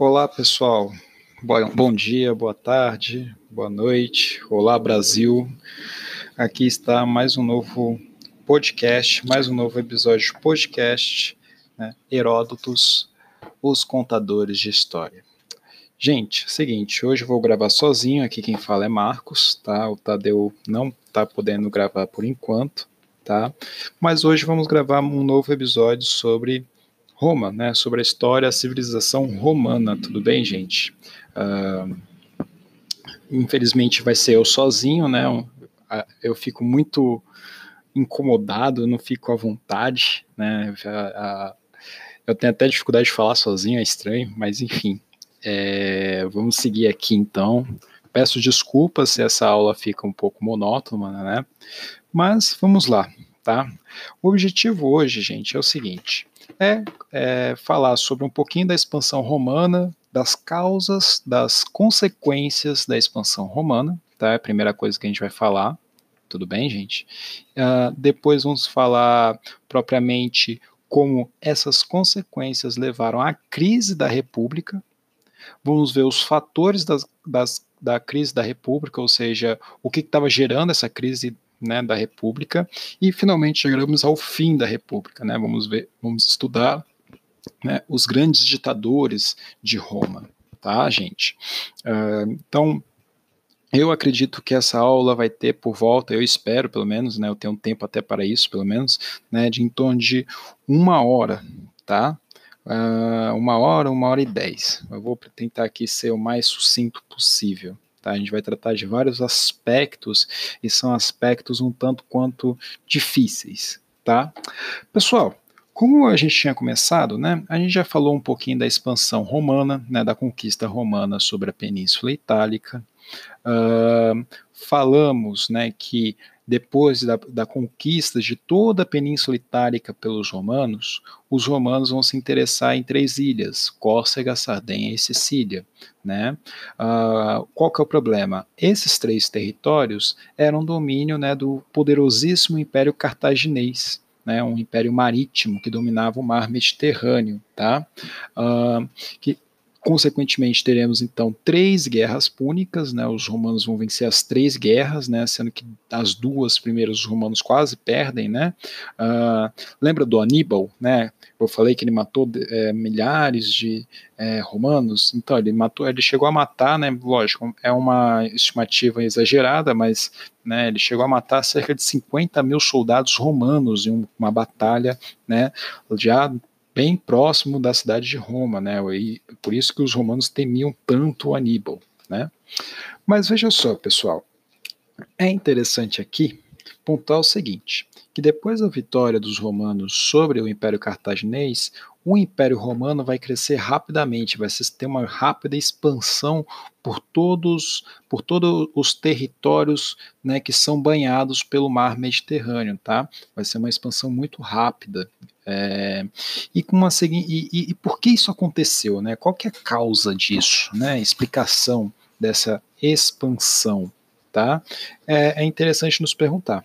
Olá, pessoal. Bom dia, boa tarde, boa noite. Olá, Brasil. Aqui está mais um novo podcast, mais um novo episódio de podcast, né? Heródotos, os contadores de história. Gente, seguinte, hoje eu vou gravar sozinho, aqui quem fala é Marcos, tá? O Tadeu não tá podendo gravar por enquanto, tá? Mas hoje vamos gravar um novo episódio sobre Roma, né? Sobre a história, a civilização romana, tudo bem, gente? Uh, infelizmente vai ser eu sozinho, né? Eu fico muito incomodado, não fico à vontade, né? Eu tenho até dificuldade de falar sozinho, é estranho, mas enfim. É, vamos seguir aqui então. Peço desculpas se essa aula fica um pouco monótona, né? Mas vamos lá, tá? O objetivo hoje, gente, é o seguinte: é, é falar sobre um pouquinho da expansão romana, das causas, das consequências da expansão romana, tá? É a primeira coisa que a gente vai falar. Tudo bem, gente? Uh, depois vamos falar propriamente como essas consequências levaram à crise da República. Vamos ver os fatores das, das, da crise da República, ou seja, o que estava gerando essa crise né, da República. E finalmente chegamos ao fim da República. Né? Vamos ver, vamos estudar né, os grandes ditadores de Roma, tá, gente? Uh, então, eu acredito que essa aula vai ter por volta, eu espero pelo menos, né, eu tenho um tempo até para isso, pelo menos, né, de em torno de uma hora, tá? Uh, uma hora, uma hora e dez. Eu vou tentar aqui ser o mais sucinto possível. Tá? A gente vai tratar de vários aspectos e são aspectos um tanto quanto difíceis. Tá? Pessoal, como a gente tinha começado, né, a gente já falou um pouquinho da expansão romana, né, da conquista romana sobre a Península Itálica. Uh, falamos né, que depois da, da, conquista de toda a Península Itálica pelos romanos, os romanos vão se interessar em três ilhas, Córcega, Sardenha e Sicília. Né? Uh, qual que é o problema? Esses três territórios eram domínio né, do poderosíssimo Império Cartaginês né, um império marítimo que dominava o mar Mediterrâneo, tá? Uh, que Consequentemente, teremos então três guerras púnicas, né? Os romanos vão vencer as três guerras, né? Sendo que as duas primeiras os romanos quase perdem, né? Uh, lembra do Aníbal, né? Eu falei que ele matou é, milhares de é, romanos. Então ele matou, ele chegou a matar, né? Lógico, é uma estimativa exagerada, mas né, ele chegou a matar cerca de 50 mil soldados romanos em uma batalha, né? Já bem próximo da cidade de Roma, né? E por isso que os romanos temiam tanto Aníbal, né? Mas veja só, pessoal, é interessante aqui pontuar o seguinte, que depois da vitória dos romanos sobre o Império Cartaginês, o Império Romano vai crescer rapidamente, vai ter uma rápida expansão por todos, por todos os territórios né, que são banhados pelo mar Mediterrâneo, tá? Vai ser uma expansão muito rápida. É, e, com uma, e, e, e por que isso aconteceu? Né? Qual que é a causa disso? Né? Explicação dessa expansão, tá? É, é interessante nos perguntar.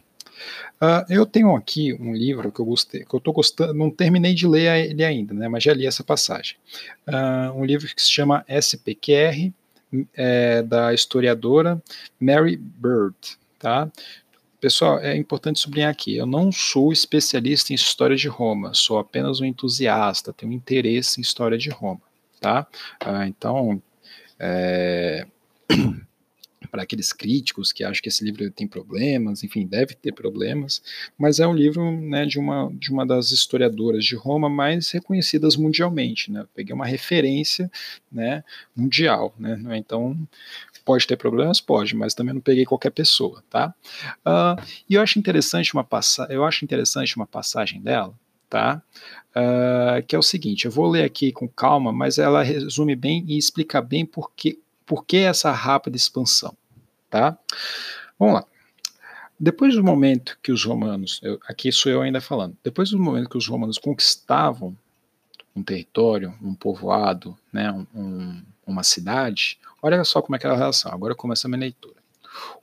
Uh, eu tenho aqui um livro que eu gostei, que eu estou gostando, não terminei de ler ele ainda, né, mas já li essa passagem. Uh, um livro que se chama SPQR, é, da historiadora Mary Bird, tá? Pessoal, é importante sublinhar aqui, eu não sou especialista em história de Roma, sou apenas um entusiasta, tenho interesse em história de Roma, tá? Uh, então, é... para aqueles críticos que acham que esse livro tem problemas, enfim, deve ter problemas, mas é um livro né, de, uma, de uma das historiadoras de Roma mais reconhecidas mundialmente. Né? peguei uma referência né, mundial. Né? Então, pode ter problemas? Pode, mas também não peguei qualquer pessoa. Tá? Uh, e eu acho interessante uma passa eu acho interessante uma passagem dela, tá? Uh, que é o seguinte, eu vou ler aqui com calma, mas ela resume bem e explica bem por que, por que essa rápida expansão, tá? Vamos lá. Depois do momento que os romanos, eu, aqui sou eu ainda falando, depois do momento que os romanos conquistavam um território, um povoado, né, um, uma cidade, olha só como é que era a relação. Agora começa a minha leitura.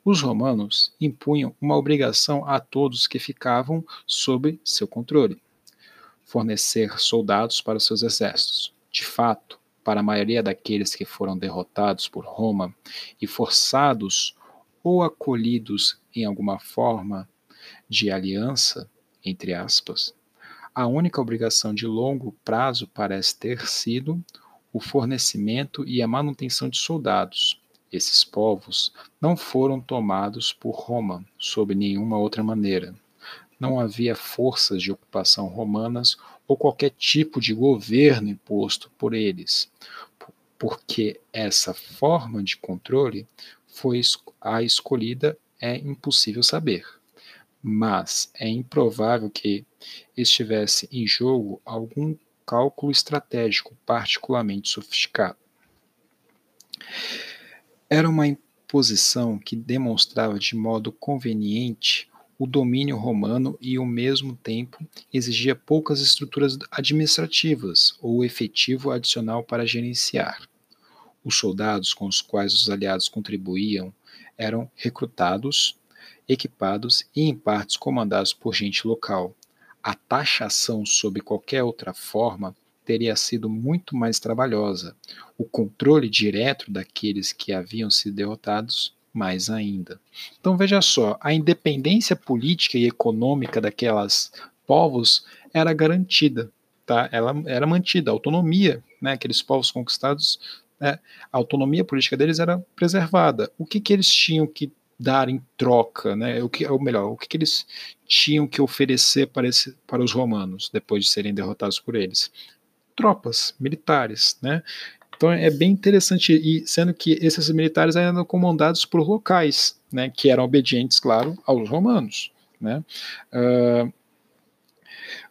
Os romanos impunham uma obrigação a todos que ficavam sob seu controle: fornecer soldados para seus exércitos. De fato, para a maioria daqueles que foram derrotados por Roma e forçados ou acolhidos em alguma forma de aliança, entre aspas, a única obrigação de longo prazo parece ter sido o fornecimento e a manutenção de soldados. Esses povos não foram tomados por Roma sob nenhuma outra maneira. Não havia forças de ocupação romanas ou qualquer tipo de governo imposto por eles, porque essa forma de controle foi a escolhida é impossível saber. Mas é improvável que estivesse em jogo algum cálculo estratégico particularmente sofisticado. Era uma imposição que demonstrava de modo conveniente o domínio romano e, ao mesmo tempo, exigia poucas estruturas administrativas ou efetivo adicional para gerenciar. Os soldados com os quais os aliados contribuíam eram recrutados, equipados e, em partes, comandados por gente local. A taxação sob qualquer outra forma teria sido muito mais trabalhosa, o controle direto daqueles que haviam sido derrotados, mais ainda. Então veja só, a independência política e econômica daquelas povos era garantida, tá? Ela era mantida, a autonomia, né? Aqueles povos conquistados, né? a autonomia política deles era preservada. O que que eles tinham que dar em troca, né? O que, ou melhor, o que, que eles tinham que oferecer para, esse, para os romanos depois de serem derrotados por eles? tropas militares, né? Então é bem interessante, e sendo que esses militares eram comandados por locais, né, que eram obedientes, claro, aos romanos. Né? Uh,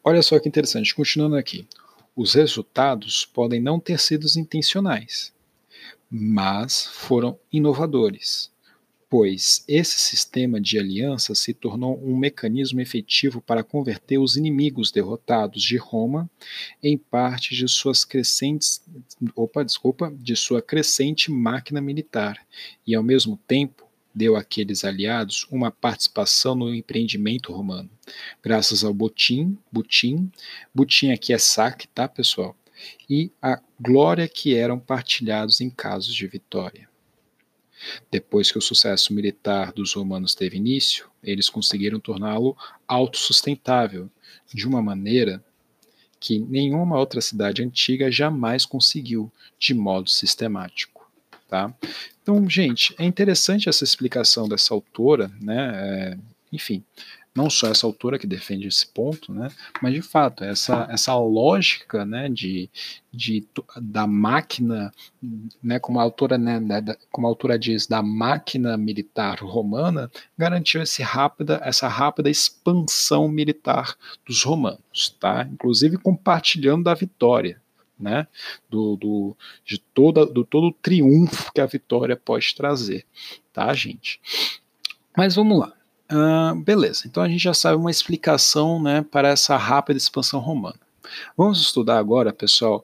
olha só que interessante, continuando aqui. Os resultados podem não ter sido intencionais, mas foram inovadores pois esse sistema de aliança se tornou um mecanismo efetivo para converter os inimigos derrotados de Roma em parte de suas crescentes, opa, desculpa, de sua crescente máquina militar e ao mesmo tempo deu àqueles aliados uma participação no empreendimento romano, graças ao botim, butim, butim aqui é saque, tá, pessoal? E a glória que eram partilhados em casos de vitória. Depois que o sucesso militar dos romanos teve início, eles conseguiram torná-lo autossustentável, de uma maneira que nenhuma outra cidade antiga jamais conseguiu de modo sistemático. Tá? Então, gente, é interessante essa explicação dessa autora, né? É, enfim, não só essa autora que defende esse ponto, né, mas de fato essa, essa lógica né, de, de, da máquina, né, como a autora né, da, como a autora diz, da máquina militar romana, garantiu esse rápida, essa rápida expansão militar dos romanos, tá? inclusive compartilhando da vitória. Né, do, do, de toda, do todo o triunfo que a vitória pode trazer, tá, gente? Mas vamos lá. Uh, beleza, então a gente já sabe uma explicação né, para essa rápida expansão romana. Vamos estudar agora, pessoal,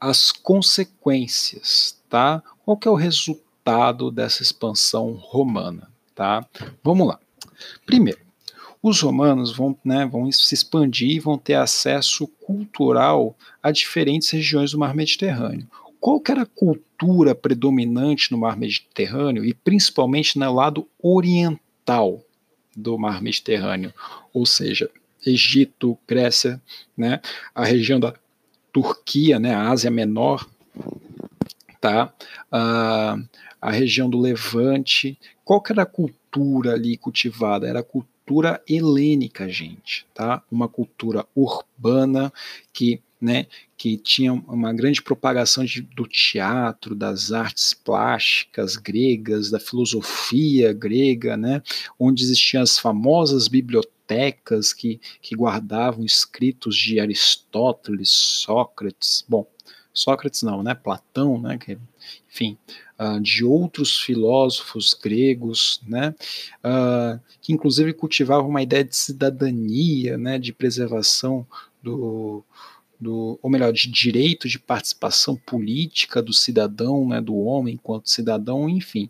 as consequências, tá? Qual que é o resultado dessa expansão romana, tá? Vamos lá. Primeiro, os romanos vão, né, vão se expandir e vão ter acesso cultural a diferentes regiões do mar Mediterrâneo. Qual que era a cultura predominante no mar Mediterrâneo e principalmente no lado oriental do mar Mediterrâneo, ou seja, Egito, Grécia, né, a região da Turquia, né, a Ásia Menor, tá, a, a região do Levante, qual que era a cultura ali cultivada? Era a cultura helênica, gente, tá, uma cultura urbana que né, que tinha uma grande propagação de, do teatro, das artes plásticas gregas, da filosofia grega, né, onde existiam as famosas bibliotecas que, que guardavam escritos de Aristóteles, Sócrates, bom, Sócrates não, né, Platão, né, que, enfim, uh, de outros filósofos gregos, né, uh, que inclusive cultivavam uma ideia de cidadania, né, de preservação do, do, ou melhor, de direito de participação política do cidadão, né, do homem enquanto cidadão, enfim.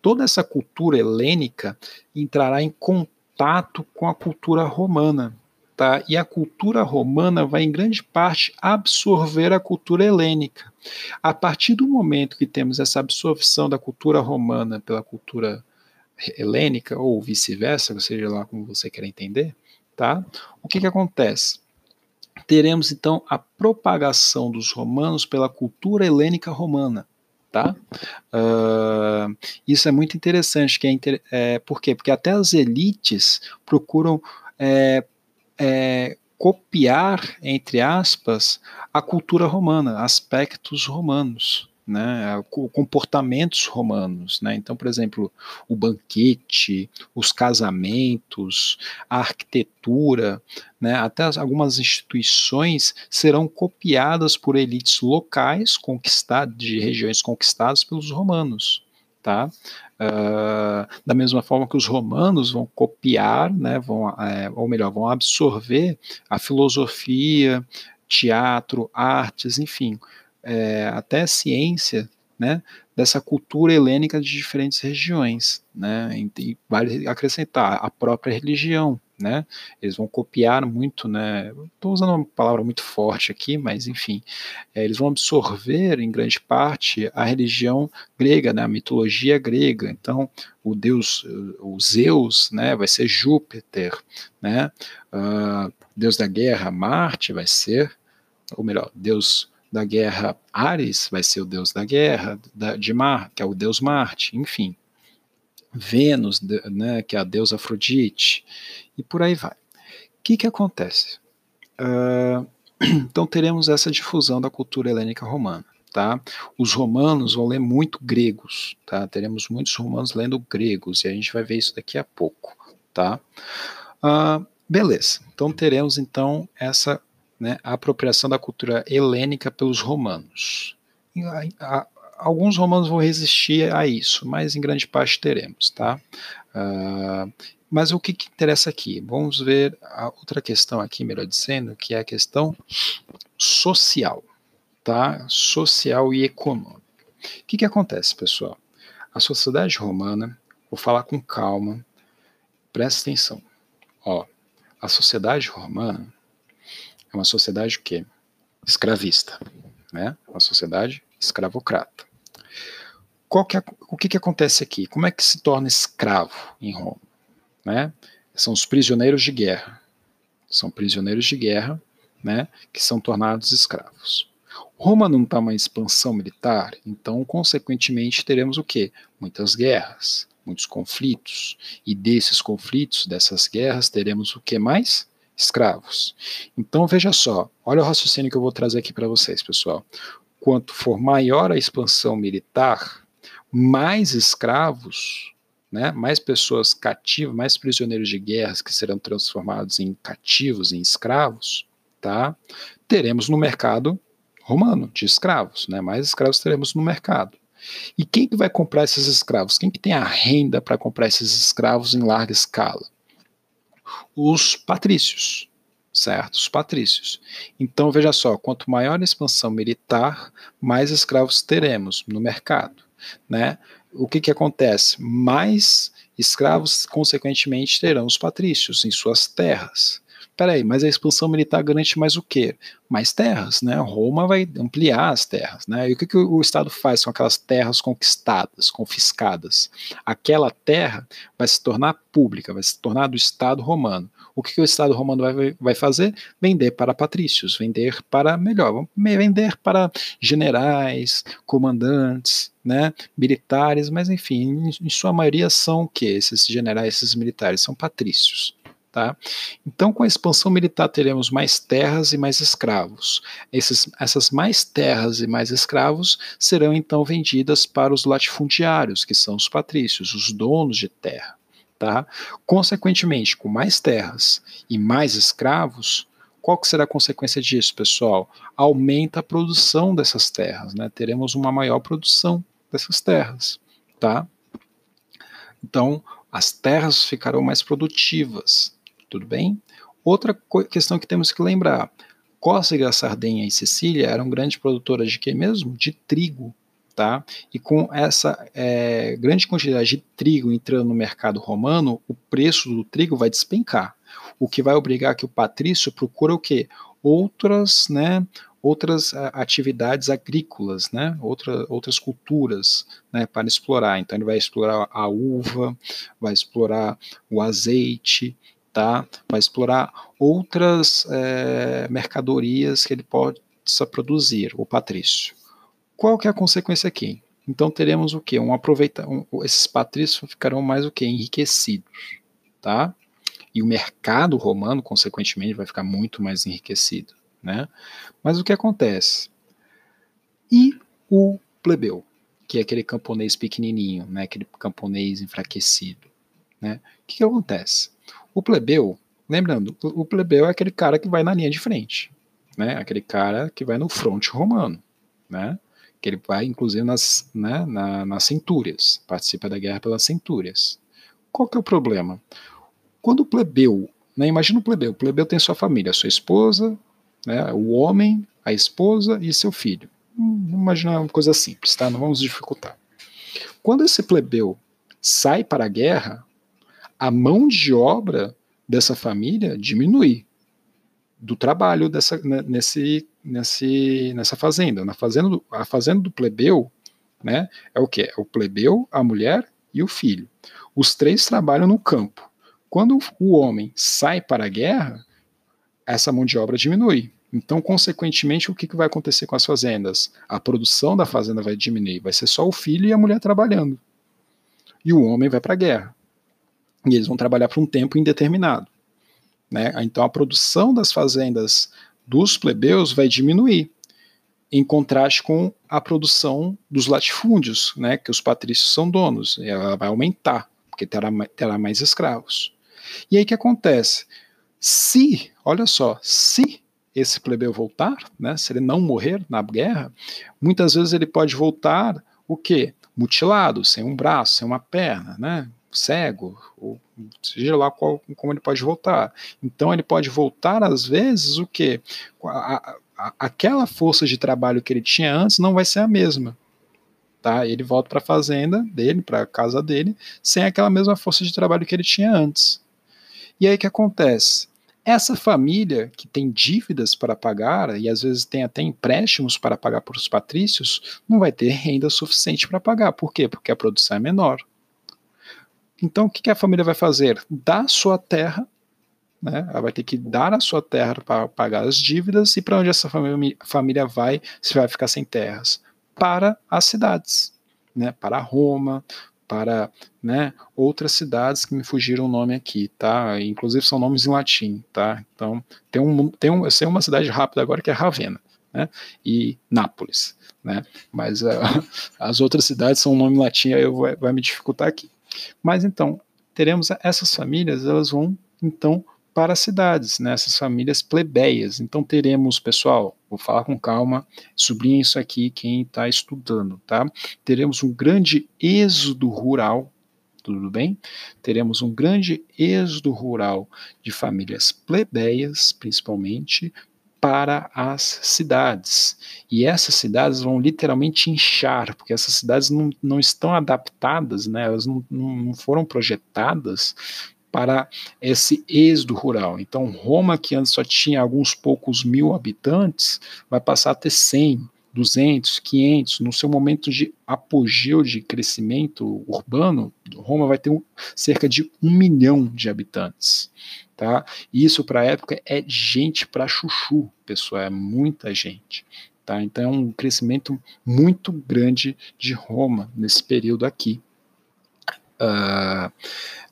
Toda essa cultura helênica entrará em contato com a cultura romana, Tá? E a cultura romana vai, em grande parte, absorver a cultura helênica. A partir do momento que temos essa absorção da cultura romana pela cultura helênica, ou vice-versa, seja lá como você quer entender, tá? o que, que acontece? Teremos então a propagação dos romanos pela cultura helênica romana. Tá? Uh, isso é muito interessante, que é, inter é, por quê? Porque até as elites procuram é, é, copiar, entre aspas, a cultura romana, aspectos romanos né, comportamentos romanos. Né? Então, por exemplo, o banquete, os casamentos, a arquitetura, né, até algumas instituições serão copiadas por elites locais conquistadas, de regiões conquistadas pelos romanos. Tá? Uh, da mesma forma que os romanos vão copiar, né, vão, é, ou melhor, vão absorver a filosofia, teatro, artes, enfim, é, até ciência, né, dessa cultura helênica de diferentes regiões, né, e vale acrescentar a própria religião, né, eles vão copiar muito, né, estou usando uma palavra muito forte aqui, mas enfim, é, eles vão absorver em grande parte a religião grega, né, a mitologia grega, então o deus, o Zeus, né, vai ser Júpiter, né, uh, deus da guerra, Marte vai ser, ou melhor, deus da guerra, Ares vai ser o deus da guerra, da, de Mar, que é o deus Marte, enfim. Vênus, né, que é a deusa Afrodite, e por aí vai. O que, que acontece? Uh, então teremos essa difusão da cultura helênica romana. Tá? Os romanos vão ler muito gregos, tá? Teremos muitos romanos lendo gregos e a gente vai ver isso daqui a pouco, tá? Uh, beleza. Então teremos então essa né, a apropriação da cultura helênica pelos romanos. Alguns romanos vão resistir a isso, mas em grande parte teremos, tá? Uh, mas o que, que, interessa aqui? Vamos ver a outra questão aqui, melhor dizendo, que é a questão social, tá? Social e econômica. O que, que acontece, pessoal? A sociedade romana, vou falar com calma, presta atenção. Ó, a sociedade romana é uma sociedade o quê? Escravista, né? Uma sociedade escravocrata. Que é, o que, que acontece aqui? Como é que se torna escravo em Roma? Né? São os prisioneiros de guerra. São prisioneiros de guerra, né? Que são tornados escravos. Roma não está uma expansão militar, então, consequentemente, teremos o quê? Muitas guerras, muitos conflitos. E desses conflitos, dessas guerras, teremos o que mais? Escravos. Então veja só, olha o raciocínio que eu vou trazer aqui para vocês, pessoal. Quanto for maior a expansão militar, mais escravos, né, mais pessoas cativas, mais prisioneiros de guerras que serão transformados em cativos, em escravos, tá? Teremos no mercado romano de escravos, né? Mais escravos teremos no mercado. E quem que vai comprar esses escravos? Quem que tem a renda para comprar esses escravos em larga escala? Os patrícios, certo? Os patrícios. Então, veja só, quanto maior a expansão militar, mais escravos teremos no mercado, né? O que que acontece? Mais escravos, consequentemente, terão os patrícios em suas terras. Peraí, mas a expansão militar garante mais o quê? Mais terras, né? Roma vai ampliar as terras, né? E o que, que o Estado faz com aquelas terras conquistadas, confiscadas? Aquela terra vai se tornar pública, vai se tornar do Estado romano. O que, que o Estado romano vai, vai fazer? Vender para patrícios, vender para, melhor, vender para generais, comandantes, né, militares, mas enfim, em, em sua maioria são o que? Esses generais, esses militares, são patrícios. Tá? Então, com a expansão militar, teremos mais terras e mais escravos. Esses, essas mais terras e mais escravos serão então vendidas para os latifundiários, que são os patrícios, os donos de terra. Tá? Consequentemente, com mais terras e mais escravos, qual que será a consequência disso, pessoal? Aumenta a produção dessas terras, né? Teremos uma maior produção dessas terras, tá? Então, as terras ficarão mais produtivas, tudo bem? Outra questão que temos que lembrar: Córcega, Sardenha e Sicília eram grandes produtoras de quê mesmo? De trigo. Tá? E com essa é, grande quantidade de trigo entrando no mercado romano, o preço do trigo vai despencar. o que vai obrigar que o patrício procure o quê? Outras, né, outras atividades agrícolas, né, Outra, outras culturas, né, para explorar. Então ele vai explorar a uva, vai explorar o azeite, tá? Vai explorar outras é, mercadorias que ele possa produzir, o patrício. Qual que é a consequência aqui? Então teremos o que? Um um, esses patrícios ficarão mais o que? Enriquecidos, tá? E o mercado romano, consequentemente, vai ficar muito mais enriquecido. Né? Mas o que acontece? E o plebeu, que é aquele camponês pequenininho, né? aquele camponês enfraquecido. Né? O que, que acontece? O plebeu, lembrando, o plebeu é aquele cara que vai na linha de frente, né? aquele cara que vai no fronte romano, né? que ele vai inclusive nas, né, na, nas centúrias, participa da guerra pelas centúrias. Qual que é o problema? Quando o plebeu, né, imagina o plebeu, o plebeu tem sua família, sua esposa, né, o homem, a esposa e seu filho. Hum, vamos imaginar uma coisa simples, tá? Não vamos dificultar. Quando esse plebeu sai para a guerra, a mão de obra dessa família diminui do trabalho dessa, né, nesse, nesse, nessa fazenda. Na fazenda do, a fazenda do plebeu né, é o que? É o plebeu, a mulher e o filho. Os três trabalham no campo. Quando o homem sai para a guerra, essa mão de obra diminui. Então, consequentemente, o que, que vai acontecer com as fazendas? A produção da fazenda vai diminuir, vai ser só o filho e a mulher trabalhando. E o homem vai para a guerra. E eles vão trabalhar por um tempo indeterminado. Né? Então, a produção das fazendas dos plebeus vai diminuir, em contraste com a produção dos latifúndios, né, que os patrícios são donos. Ela vai aumentar, porque terá, terá mais escravos. E aí o que acontece? Se, olha só, se esse plebeu voltar, né, se ele não morrer na guerra, muitas vezes ele pode voltar o quê? Mutilado, sem um braço, sem uma perna, né, cego, ou seja lá qual, como ele pode voltar. Então ele pode voltar às vezes o quê? A, a, aquela força de trabalho que ele tinha antes não vai ser a mesma. Tá? Ele volta para a fazenda dele, para a casa dele, sem aquela mesma força de trabalho que ele tinha antes. E aí o que acontece? Essa família que tem dívidas para pagar e às vezes tem até empréstimos para pagar para os patrícios, não vai ter renda suficiente para pagar. Por quê? Porque a produção é menor. Então, o que a família vai fazer? Dar sua terra, né? ela vai ter que dar a sua terra para pagar as dívidas, e para onde essa família vai se vai ficar sem terras? Para as cidades, né? para Roma, para né, outras cidades que me fugiram o nome aqui, tá? Inclusive são nomes em latim, tá? Então tem um, tem um, eu sei uma cidade rápida agora que é Ravenna, né? E Nápoles, né? Mas uh, as outras cidades são um nome latim, aí eu, vai, vai me dificultar aqui. Mas então teremos essas famílias, elas vão então para as cidades, né, essas famílias plebeias. Então teremos, pessoal, vou falar com calma, sublinhe isso aqui quem está estudando, tá? Teremos um grande êxodo rural, tudo bem? Teremos um grande êxodo rural de famílias plebeias, principalmente, para as cidades. E essas cidades vão literalmente inchar, porque essas cidades não, não estão adaptadas, né, elas não, não foram projetadas para esse êxodo rural. Então, Roma, que antes só tinha alguns poucos mil habitantes, vai passar a ter 100, 200, 500. No seu momento de apogeu de crescimento urbano, Roma vai ter um, cerca de um milhão de habitantes. Tá? Isso para a época é gente para chuchu, pessoal, é muita gente. Tá? Então é um crescimento muito grande de Roma nesse período aqui. Uh,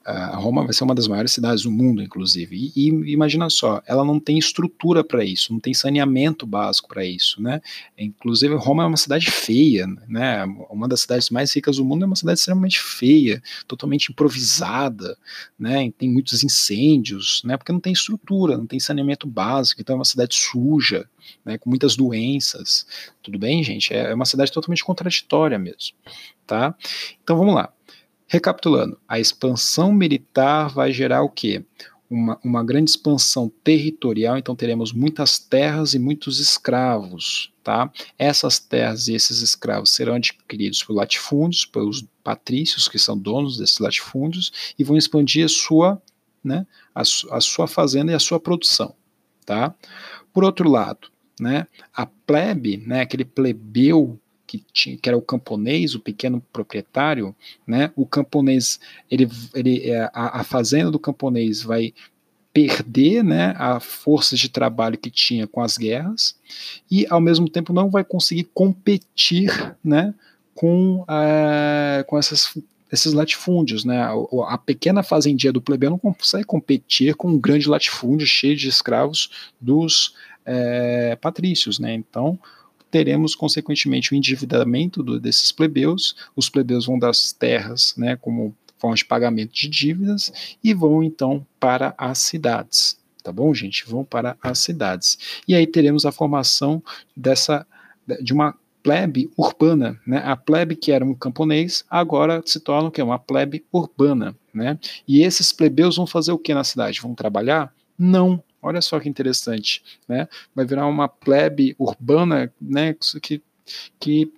a Roma vai ser uma das maiores cidades do mundo, inclusive. E, e imagina só, ela não tem estrutura para isso, não tem saneamento básico para isso, né? Inclusive, Roma é uma cidade feia, né? Uma das cidades mais ricas do mundo é uma cidade extremamente feia, totalmente improvisada, né? Tem muitos incêndios, né? Porque não tem estrutura, não tem saneamento básico, então é uma cidade suja, né? Com muitas doenças. Tudo bem, gente? É uma cidade totalmente contraditória mesmo, tá? Então vamos lá. Recapitulando, a expansão militar vai gerar o quê? Uma, uma, grande expansão territorial, então teremos muitas terras e muitos escravos, tá? Essas terras e esses escravos serão adquiridos por latifúndios, pelos patrícios que são donos desses latifúndios e vão expandir a sua né, a, a sua fazenda e a sua produção, tá? Por outro lado, né, a plebe, né, aquele plebeu que, tinha, que era o camponês, o pequeno proprietário, né, o camponês, ele, ele, é, a, a fazenda do camponês vai perder né, a força de trabalho que tinha com as guerras e, ao mesmo tempo, não vai conseguir competir né, com, é, com essas, esses latifúndios. Né? A, a, pequena fazendia do plebeu não consegue competir com um grande latifúndio cheio de escravos dos é, patrícios. Né? Então, teremos, consequentemente, o endividamento do, desses plebeus, os plebeus vão das terras né, como forma de pagamento de dívidas e vão então para as cidades. Tá bom, gente? Vão para as cidades. E aí teremos a formação dessa de uma plebe urbana, né? A plebe que era um camponês agora se torna o que uma plebe urbana, né? E esses plebeus vão fazer o que na cidade? Vão trabalhar? Não. Olha só que interessante, né? Vai virar uma plebe urbana, né? Que que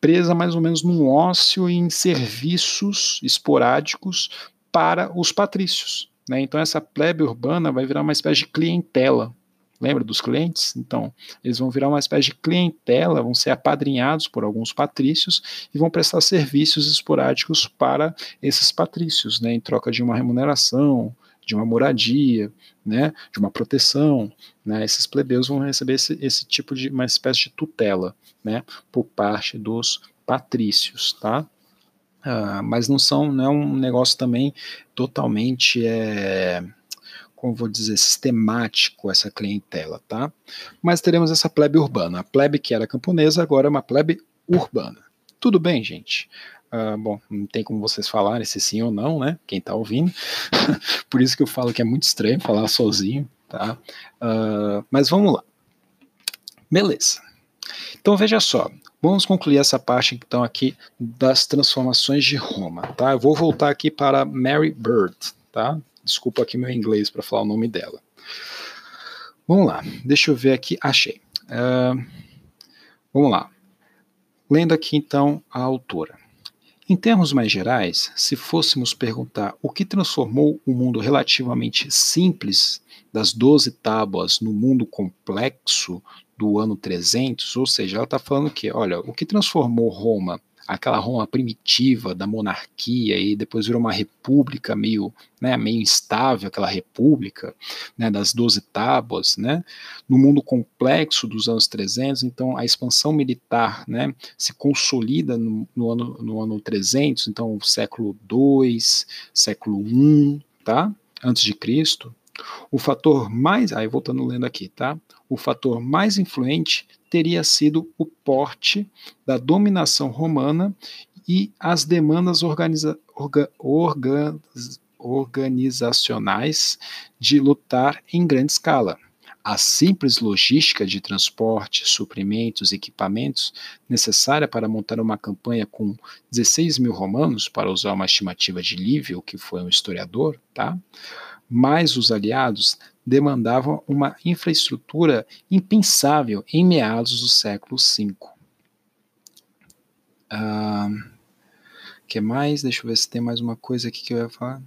presa mais ou menos num ócio em serviços esporádicos para os patrícios. Né? Então essa plebe urbana vai virar uma espécie de clientela. Lembra dos clientes? Então, eles vão virar uma espécie de clientela, vão ser apadrinhados por alguns patrícios e vão prestar serviços esporádicos para esses patrícios, né, em troca de uma remuneração, de uma moradia, né, de uma proteção, né, esses plebeus vão receber esse, esse tipo de uma espécie de tutela, né, por parte dos patrícios, tá? Uh, mas não são, não é um negócio também totalmente, é, como vou dizer, sistemático essa clientela, tá? Mas teremos essa plebe urbana, a plebe que era camponesa agora é uma plebe urbana. Tudo bem, gente? Uh, bom, não tem como vocês falarem se sim ou não, né? Quem tá ouvindo. Por isso que eu falo que é muito estranho falar sozinho, tá? Uh, mas vamos lá. Beleza. Então veja só, vamos concluir essa parte então aqui das transformações de Roma, tá? Eu vou voltar aqui para Mary Bird, tá? Desculpa aqui meu inglês para falar o nome dela. Vamos lá, deixa eu ver aqui, achei. Uh, vamos lá. Lendo aqui então a autora. Em termos mais gerais, se fôssemos perguntar o que transformou o mundo relativamente simples das doze tábuas no mundo complexo do ano 300, ou seja, ela está falando que, olha, o que transformou Roma aquela Roma primitiva da monarquia e depois virou uma república meio, né, meio instável, aquela república né, das doze tábuas, né, no mundo complexo dos anos 300, então a expansão militar né, se consolida no, no, ano, no ano 300, então século II, século I, tá, antes de Cristo, o fator mais, aí voltando lendo aqui, tá? O fator mais influente teria sido o porte da dominação romana e as demandas organiza, orga, orga, organizacionais de lutar em grande escala. A simples logística de transporte, suprimentos e equipamentos necessária para montar uma campanha com 16 mil romanos, para usar uma estimativa de Lívio, que foi um historiador, tá? mais os aliados demandavam uma infraestrutura impensável em meados do século V. Ah, que mais? Deixa eu ver se tem mais uma coisa aqui que eu ia falar.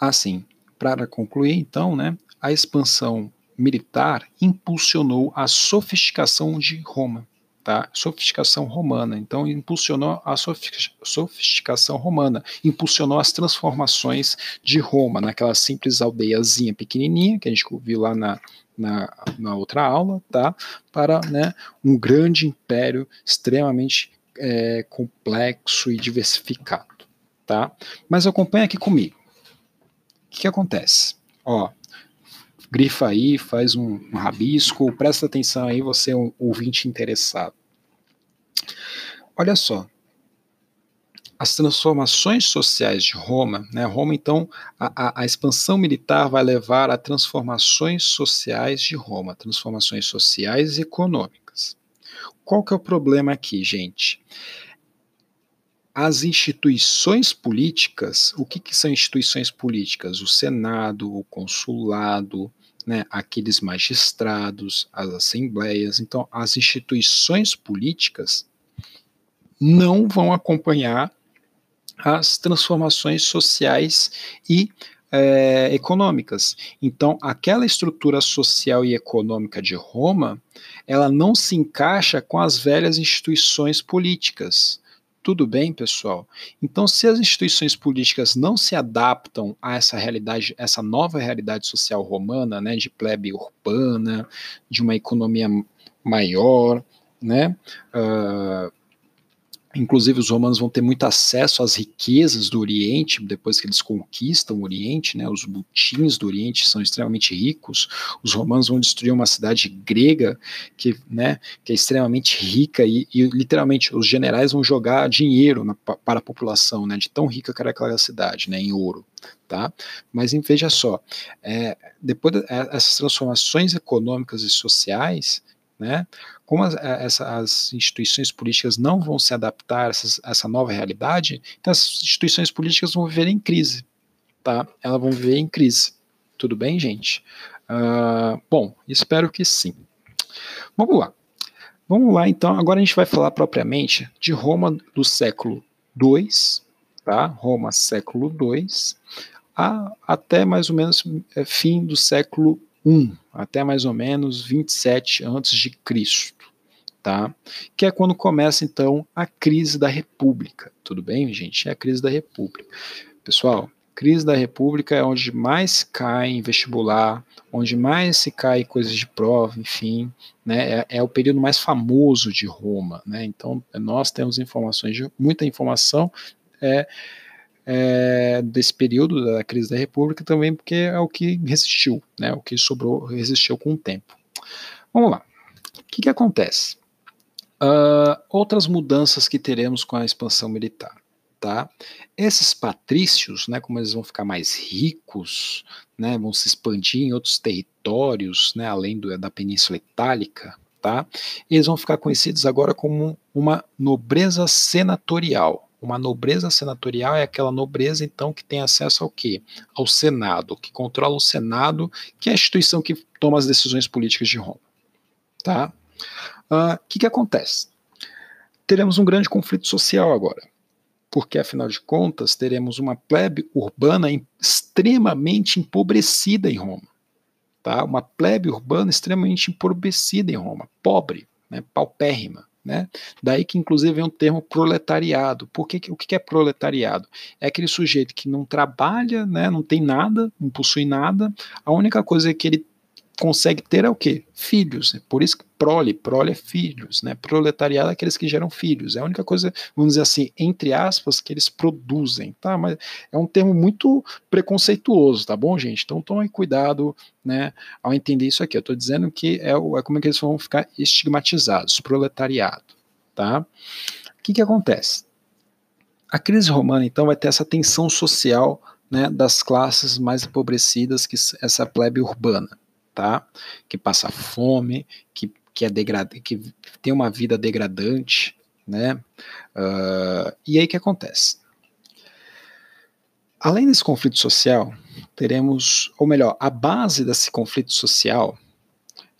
Ah, sim. Para concluir, então, né, a expansão militar impulsionou a sofisticação de Roma tá? Sofisticação romana. Então, impulsionou a sofisticação romana, impulsionou as transformações de Roma, naquela simples aldeiazinha pequenininha que a gente viu lá na, na, na outra aula, tá? Para né, um grande império extremamente é, complexo e diversificado, tá? Mas acompanha aqui comigo. O que, que acontece? Ó, grifa aí, faz um, um, rabisco, presta atenção aí, você é um ouvinte interessado. Olha só, as transformações sociais de Roma, né, Roma, então, a, a, a, expansão militar vai levar a transformações sociais de Roma, transformações sociais e econômicas. Qual que é o problema aqui, gente? As instituições políticas, o que, que são instituições políticas? O Senado, o consulado, né, aqueles magistrados, as assembleias. Então, as instituições políticas não vão acompanhar as transformações sociais e é, econômicas. Então, aquela estrutura social e econômica de Roma, ela não se encaixa com as velhas instituições políticas. Tudo bem, pessoal? Então, se as instituições políticas não se adaptam a essa realidade, essa nova realidade social romana, né, de plebe urbana, de uma economia maior, né, uh, Inclusive, os romanos vão ter muito acesso às riquezas do Oriente, depois que eles conquistam o Oriente, né? Os butins do Oriente são extremamente ricos. Os romanos vão destruir uma cidade grega que, né, que é extremamente rica e, e literalmente os generais vão jogar dinheiro na, para a população, né? De tão rica que era aquela cidade, né? Em ouro. Tá? Mas veja só, é, depois dessas transformações econômicas e sociais, né? Como as, eh, essa, as, instituições políticas não vão se adaptar a, a, essa nova realidade, então as instituições políticas vão viver em crise, tá? Elas vão viver em crise. Tudo bem, gente? Uh, bom, espero que sim. Vamos lá. Vamos lá, então. Agora a gente vai falar propriamente de Roma do século II, tá? Roma século II, a, até mais ou menos é, fim do século 1 até mais ou menos 27 antes de Cristo, tá? Que é quando começa então a crise da República. Tudo bem, gente? É a crise da República. Pessoal, crise da República é onde mais cai em vestibular, onde mais se cai coisas de prova, enfim, né? É, é o período mais famoso de Roma, né? Então nós temos informações de muita informação é é, desse período da crise da República também, porque é o que resistiu, né, o que sobrou resistiu com o tempo. Vamos lá. O que, que acontece? Uh, outras mudanças que teremos com a expansão militar. Tá? Esses patrícios, né, como eles vão ficar mais ricos, né, vão se expandir em outros territórios, né, além do, da Península Itálica, tá? Eles vão ficar conhecidos agora como uma nobreza senatorial. Uma nobreza senatorial é aquela nobreza, então, que tem acesso ao quê? Ao Senado, que controla o Senado, que é a instituição que toma as decisões políticas de Roma. Tá? O uh, ah, que, que acontece? Teremos um grande conflito social agora, porque, afinal de contas, teremos uma plebe urbana extremamente empobrecida em Roma. Tá? Uma plebe urbana extremamente empobrecida em Roma, pobre, né, paupérrima. Né? Daí que, inclusive, vem o termo proletariado. Por que, o que é proletariado? É aquele sujeito que não trabalha, né, não tem nada, não possui nada, a única coisa que ele consegue ter é o quê? Filhos. É por isso que prole, prole é filhos, né? Proletariado é aqueles que geram filhos. É a única coisa, vamos dizer assim, entre aspas, que eles produzem, tá? Mas é um termo muito preconceituoso, tá bom, gente? Então tomem cuidado, né, ao entender isso aqui. Eu tô dizendo que é, é como é que eles vão ficar estigmatizados, proletariado, tá? O que que acontece? A crise romana, então, vai ter essa tensão social né, das classes mais empobrecidas que essa plebe urbana tá? Que passa fome, que, que é degradante, que tem uma vida degradante, né? Uh, e aí o que acontece? Além desse conflito social, teremos, ou melhor, a base desse conflito social,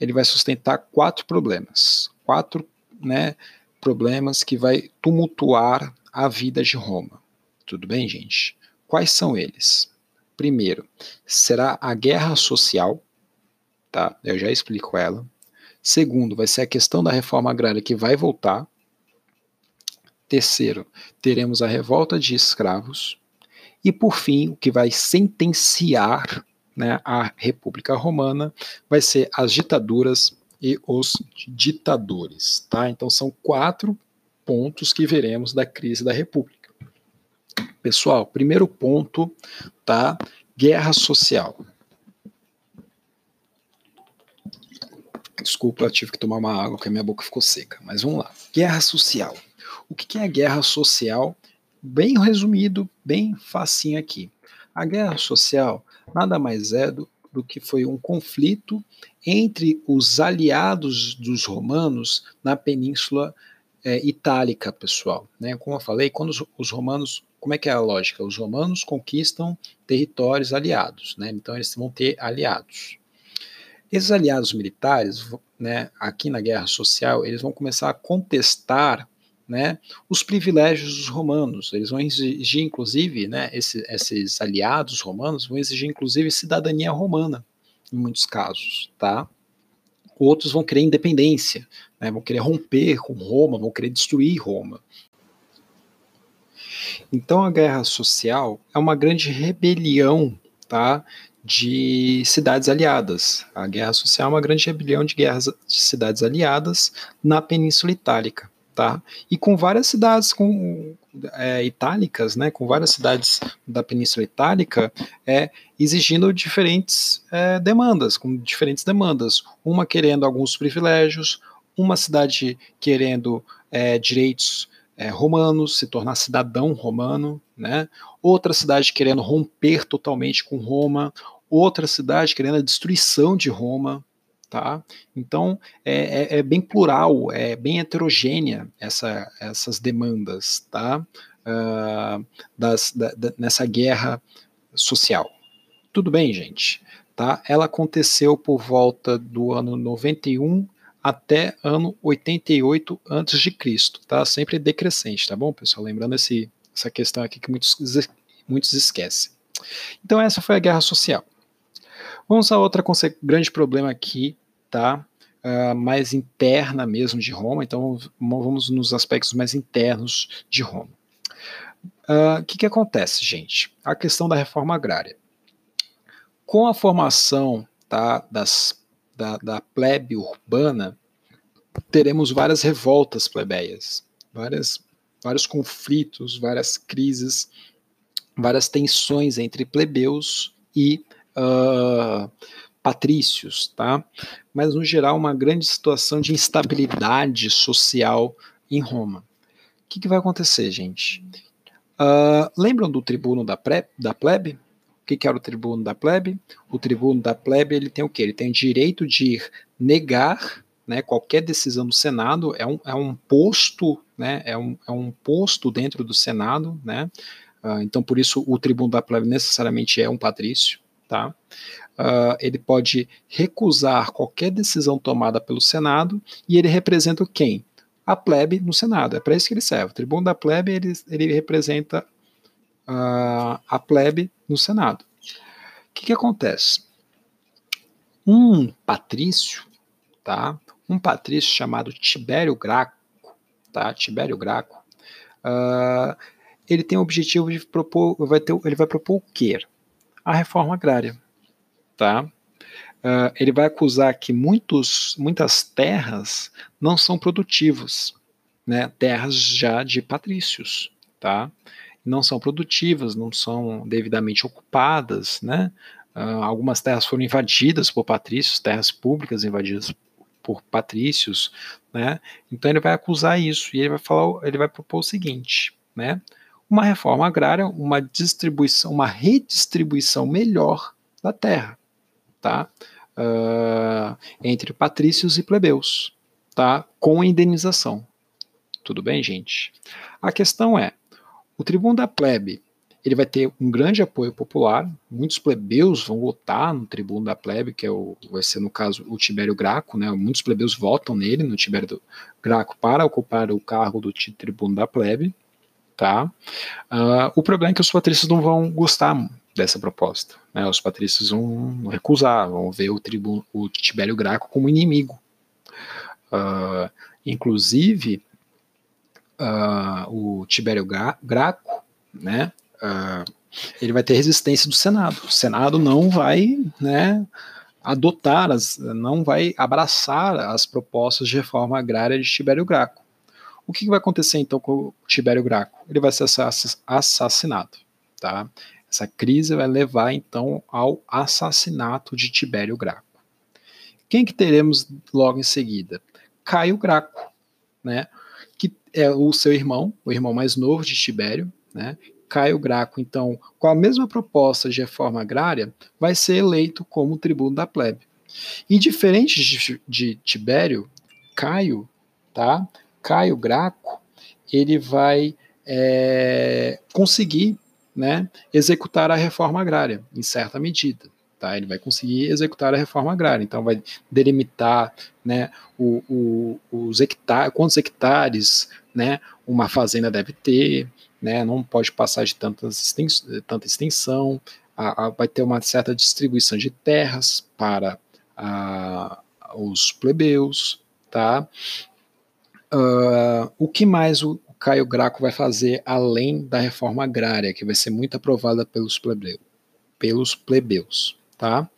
ele vai sustentar quatro problemas, quatro, né, problemas que vai tumultuar a vida de Roma. Tudo bem, gente? Quais são eles? Primeiro, será a guerra social, tá? Eu já explico ela. Segundo, vai ser a questão da reforma agrária que vai voltar. Terceiro, teremos a revolta de escravos. E por fim, o que vai sentenciar né, a República Romana vai ser as ditaduras e os ditadores, tá? Então são quatro pontos que veremos da crise da República. Pessoal, primeiro ponto, tá? Guerra social. Desculpa, tive que tomar uma água porque a minha boca ficou seca. Mas vamos lá. Guerra social. O que é a guerra social? Bem resumido, bem facinho aqui. A guerra social nada mais é do, do que foi um conflito entre os aliados dos romanos na Península é, Itálica, pessoal. Né? Como eu falei, quando os, os, romanos, como é que é a lógica? Os romanos conquistam territórios aliados, né? então eles vão ter aliados. Esses aliados militares, né, aqui na guerra social, eles vão começar a contestar né, os privilégios dos romanos. Eles vão exigir, inclusive, né, esse, esses aliados romanos vão exigir, inclusive, cidadania romana, em muitos casos, tá? Outros vão querer independência, né, vão querer romper com Roma, vão querer destruir Roma. Então a guerra social é uma grande rebelião, tá? De cidades aliadas. A guerra social é uma grande rebelião de guerras de cidades aliadas na Península Itálica tá? E com várias cidades com, é, itálicas, né, com várias cidades da Península Itálica, é, exigindo diferentes é, demandas, com diferentes demandas. Uma querendo alguns privilégios, uma cidade querendo é, direitos é, romanos, se tornar cidadão romano, né? Outra cidade querendo romper totalmente com Roma, outra cidade querendo a destruição de Roma, tá? Então é, é, é, bem plural, é bem heterogênea essa, essas demandas, tá? Uh, das, da, da, nessa guerra social. Tudo bem, gente? Tá? Ela aconteceu por volta do ano 91 até ano 88 antes de Cristo, tá? Sempre decrescente, tá bom, pessoal? Lembrando esse, essa questão aqui que muitos, muitos esquecem. Então essa foi a guerra social. Vamos a outro grande problema aqui, tá? Uh, mais interna mesmo de Roma, então vamos nos aspectos mais internos de Roma. Ah, o uh, que, que acontece, gente? A questão da reforma agrária. Com a formação tá, das, da, da plebe urbana, teremos várias revoltas plebeias, várias, vários conflitos, várias crises, várias tensões entre plebeus e uh, patrícios, tá? Mas no geral uma grande situação de instabilidade social em Roma. O que, que vai acontecer, gente? Uh, lembram do tribuno da, pré, da plebe? O que, que era o tribuno da plebe? O tribuno da plebe ele tem o quê? Ele tem direito de negar né, qualquer decisão do Senado, é um, é um posto, né, é, um, é um posto dentro do Senado, né, uh, então por isso o tribuno da plebe necessariamente é um patrício, tá? Uh, ele pode recusar qualquer decisão tomada pelo Senado e ele representa quem? A plebe no Senado. É para isso que ele serve. O tribuno da plebe ele, ele representa uh, a plebe no Senado. O que, que acontece? Um patrício, tá? Um patrício chamado Tibério Graco, tá? Tibério Graco, uh, ele tem o objetivo de propor, vai ter, ele vai propor o quê? a reforma agrária. Tá? Uh, ele vai acusar que muitos, muitas terras não são produtivas, né? terras já de patrícios, tá? Não são produtivas, não são devidamente ocupadas, né? Uh, algumas terras foram invadidas por patrícios, terras públicas invadidas por patrícios, né? Então ele vai acusar isso e ele vai falar, ele vai propor o seguinte, né? uma reforma agrária, uma distribuição, uma redistribuição melhor da terra, tá? Uh, entre patrícios e plebeus, tá? Com indenização. Tudo bem, gente? A questão é, o tribuno da plebe, ele vai ter um grande apoio popular, muitos plebeus vão votar no tribuno da plebe, que é o, vai ser no caso o Tibério Graco, né? Muitos plebeus votam nele, no Tibério Graco, para ocupar o cargo do tribuno da plebe, tá? Uh, o problema é que os patrícios não vão gostar dessa proposta, né? Os patrícios vão recusar, vão ver o tribuno, o Tibério Graco como inimigo. Uh, inclusive, uh, o Tibério Graco, né? ele vai ter resistência do Senado. O Senado não vai, né? adotar, as, não vai abraçar as propostas de reforma agrária de Tibério Graco. O que vai acontecer então com o Tibério Graco? Ele vai ser assassinado, tá? Essa crise vai levar então ao assassinato de Tibério Graco. Quem que teremos logo em seguida? Caio Graco, né? Que é o seu irmão, o irmão mais novo de Tibério, né? Caio Graco, então, com a mesma proposta de reforma agrária, vai ser eleito como tribuno da plebe. E diferente de, de Tibério, Caio, tá? Caio Graco ele vai é, conseguir né, executar a reforma agrária, em certa medida. Tá? Ele vai conseguir executar a reforma agrária, então vai delimitar né, o, o, os hectares, quantos hectares né, uma fazenda deve ter, né, não pode passar de tanta extensão, a, a, vai ter uma certa distribuição de terras para a, os plebeus, tá? Uh, o que mais o, Caio Graco vai fazer além da reforma agrária, que vai ser muito aprovada pelos, plebeu, pelos plebeus, tá?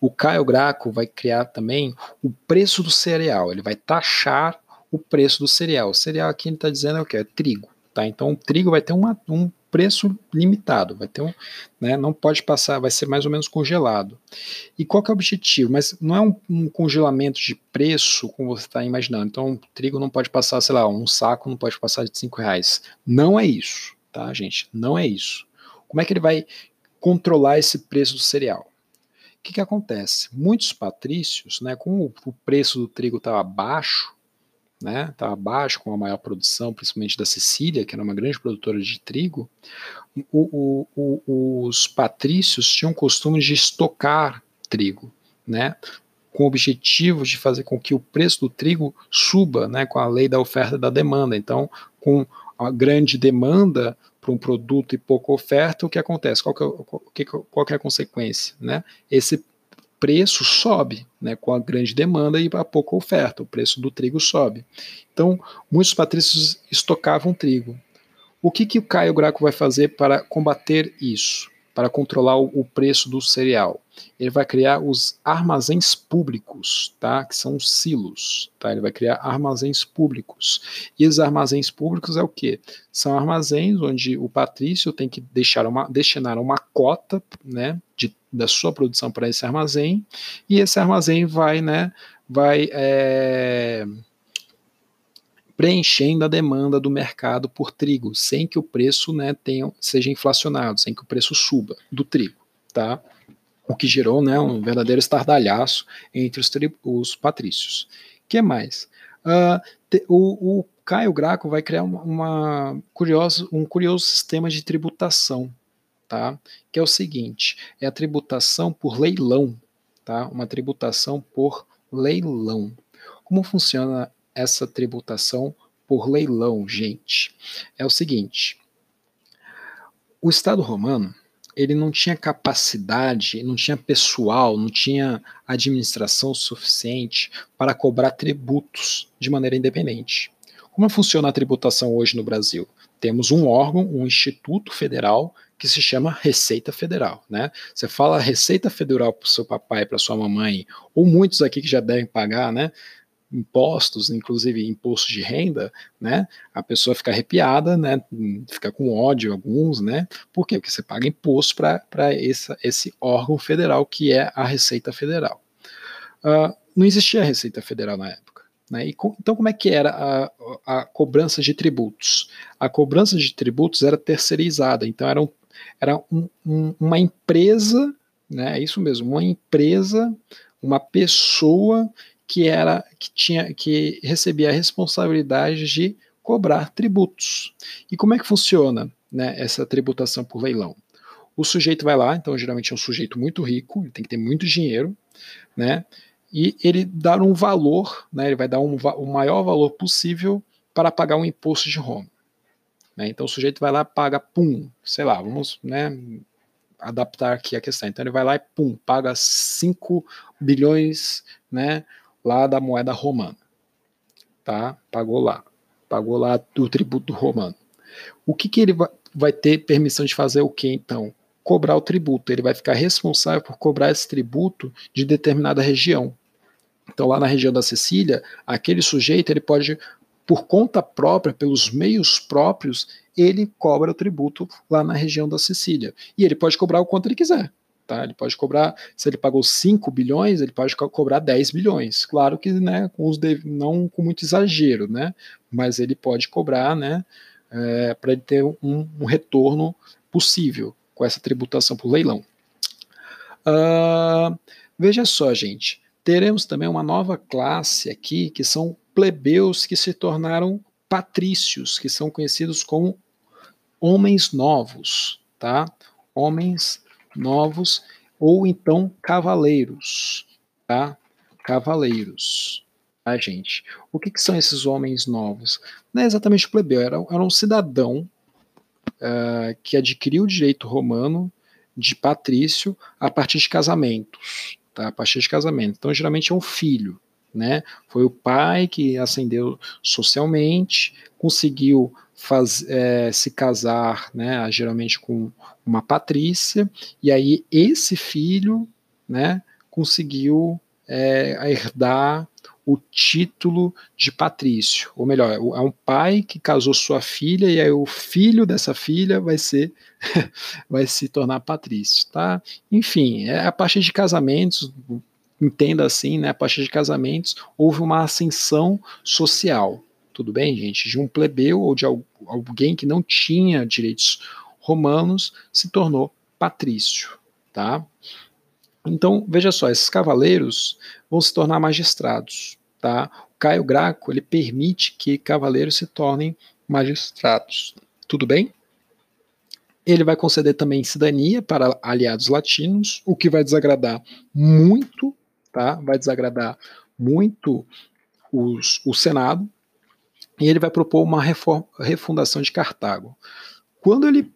O Caio Graco vai criar também o preço do cereal, ele vai taxar o preço do cereal. O cereal aqui ele está dizendo é o que? É trigo, tá? Então o trigo vai ter uma, um preço limitado, vai ter um, né, não pode passar, vai ser mais ou menos congelado. E qual que é o objetivo? Mas não é um, um congelamento de preço como você está imaginando. Então, o trigo não pode passar, sei lá, um saco não pode passar de 5 reais. Não é isso, tá, gente? Não é isso. Como é que ele vai controlar esse preço do cereal? Que, que acontece? Muitos patrícios, né, como o preço do trigo estava baixo, né, estava abaixo, com a maior produção, principalmente da Sicília, que era uma grande produtora de trigo, o, o, o, os patrícios tinham o costume de estocar trigo, né, com o objetivo de fazer com que o preço do trigo suba, né, com a lei da oferta e da demanda. Então, com a grande demanda para um produto e pouca oferta, o que acontece? Qual que é, qual que é a consequência? Né? Esse preço sobe, né, com a grande demanda e a pouca oferta, o preço do trigo sobe. Então, muitos patrícios estocavam trigo. O que, que o Caio Graco vai fazer para combater isso? Para controlar o, preço do cereal. Ele vai criar os armazéns públicos, tá? Que são os silos, tá? Ele vai criar armazéns públicos. E os armazéns públicos é o quê? São armazéns onde o patrício tem que deixar uma, destinar uma cota, né, de, da sua produção para esse armazém, e esse armazém vai, né, vai é, preenchendo a demanda do mercado por trigo, sem que o preço né, tenha, seja inflacionado, sem que o preço suba do trigo. Tá? O que gerou né, um verdadeiro estardalhaço entre os, os patrícios. Que mais? Uh, te, o, o, Caio Graco vai criar uma, uma curioso, um curioso sistema de tributação, tá? que é o seguinte, é a tributação por leilão, tá? uma tributação por leilão. Como funciona essa tributação por leilão, gente, é o seguinte: o Estado romano ele não tinha capacidade, não tinha pessoal, não tinha administração suficiente para cobrar tributos de maneira independente. Como funciona a tributação hoje no Brasil? Temos um órgão, um instituto federal que se chama Receita Federal, né? Você fala Receita Federal para o seu papai, para sua mamãe, ou muitos aqui que já devem pagar, né? Impostos, inclusive imposto de renda, né, a pessoa fica arrepiada, né, fica com ódio alguns, né, por quê? Porque você paga imposto para esse órgão federal que é a Receita Federal. Uh, não existia Receita Federal na época. Né, então, como é que era a, a cobrança de tributos? A cobrança de tributos era terceirizada, então era, um, era um, um, uma empresa, né, é isso mesmo, uma empresa, uma pessoa que era que tinha que recebia a responsabilidade de cobrar tributos. E como é que funciona né, essa tributação por leilão? O sujeito vai lá, então geralmente é um sujeito muito rico, ele tem que ter muito dinheiro, né? E ele dá um valor, né? Ele vai dar um, o maior valor possível para pagar um imposto de Roma. Né? Então o sujeito vai lá, paga, pum, sei lá, vamos, né? Adaptar aqui a questão. Então ele vai lá e pum, paga 5 bilhões, né? Lá da moeda romana. Tá? Pagou lá. Pagou lá do tributo romano. O que, que ele vai ter permissão de fazer o que então? Cobrar o tributo. Ele vai ficar responsável por cobrar esse tributo de determinada região. Então, lá na região da Sicília, aquele sujeito ele pode, por conta própria, pelos meios próprios, ele cobra o tributo lá na região da Sicília. E ele pode cobrar o quanto ele quiser. Tá? Ele pode cobrar, se ele pagou 5 bilhões, ele pode cobrar 10 bilhões. Claro que né, com os não com muito exagero, né? mas ele pode cobrar né, é, para ele ter um, um, retorno possível com essa tributação por leilão. Uh, veja só, gente, teremos também uma nova classe aqui, que são plebeus que se tornaram patrícios, que são conhecidos como homens novos, tá? Homens novos, ou então cavaleiros, tá? Cavaleiros. tá, gente? O que, que, são esses homens novos? Não é exatamente o plebeu, era, era um cidadão uh, que adquiriu o direito romano de patrício a partir de casamentos, tá? A partir de casamento. Então, geralmente é um filho, né? Foi o pai que ascendeu socialmente, conseguiu faz, é, se casar, né? Geralmente com uma patrícia, e aí esse filho, né? Conseguiu é, herdar o título de patrício, ou melhor, é um pai que casou sua filha e aí o filho dessa filha vai ser vai se tornar patrício, tá? Enfim, é a partir de casamentos, entenda assim, né? A partir de casamentos houve uma ascensão social, tudo bem, gente? De um plebeu ou de alguém que não tinha direitos romanos se tornou patrício, tá? Então, veja só, esses cavaleiros vão se tornar magistrados. Tá? O Caio Graco ele permite que cavaleiros se tornem magistrados. Tudo bem? Ele vai conceder também cidadania para aliados latinos, o que vai desagradar muito, tá? Vai desagradar muito os, o Senado. E ele vai propor uma reforma, refundação de Cartago. Quando ele,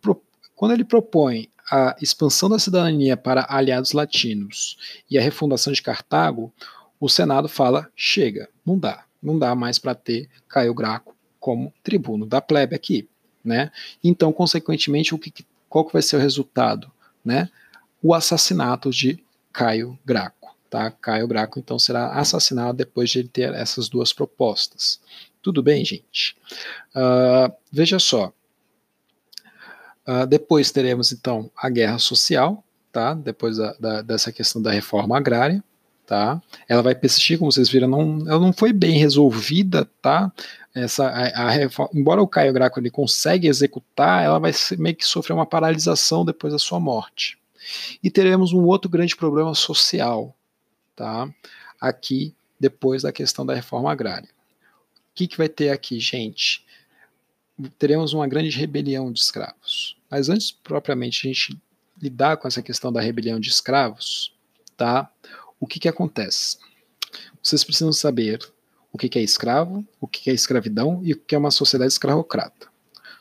quando ele propõe a expansão da cidadania para aliados latinos e a refundação de Cartago, o Senado fala: chega, não dá, não dá mais para ter Caio Graco como tribuno da plebe aqui, né? Então, consequentemente, o que, qual que vai ser o resultado, né? O assassinato de Caio Graco, tá? Caio Graco então será assassinado depois de ele ter essas duas propostas. Tudo bem, gente? Uh, veja só, Uh, depois teremos então a guerra social, tá? Depois da, da, dessa questão da reforma agrária, tá? Ela vai persistir, como vocês viram, não, ela não foi bem resolvida, tá? Essa, a, a reforma, embora o Caio Graco ele consegue executar, ela vai meio que sofrer uma paralisação depois da sua morte. E teremos um outro grande problema social, tá? Aqui depois da questão da reforma agrária. O que, que vai ter aqui, gente? teremos uma grande rebelião de escravos. Mas antes, propriamente, a gente lidar com essa questão da rebelião de escravos, tá? O que, que acontece? Vocês precisam saber o que, que é escravo, o que, que é escravidão e o que é uma sociedade escravocrata.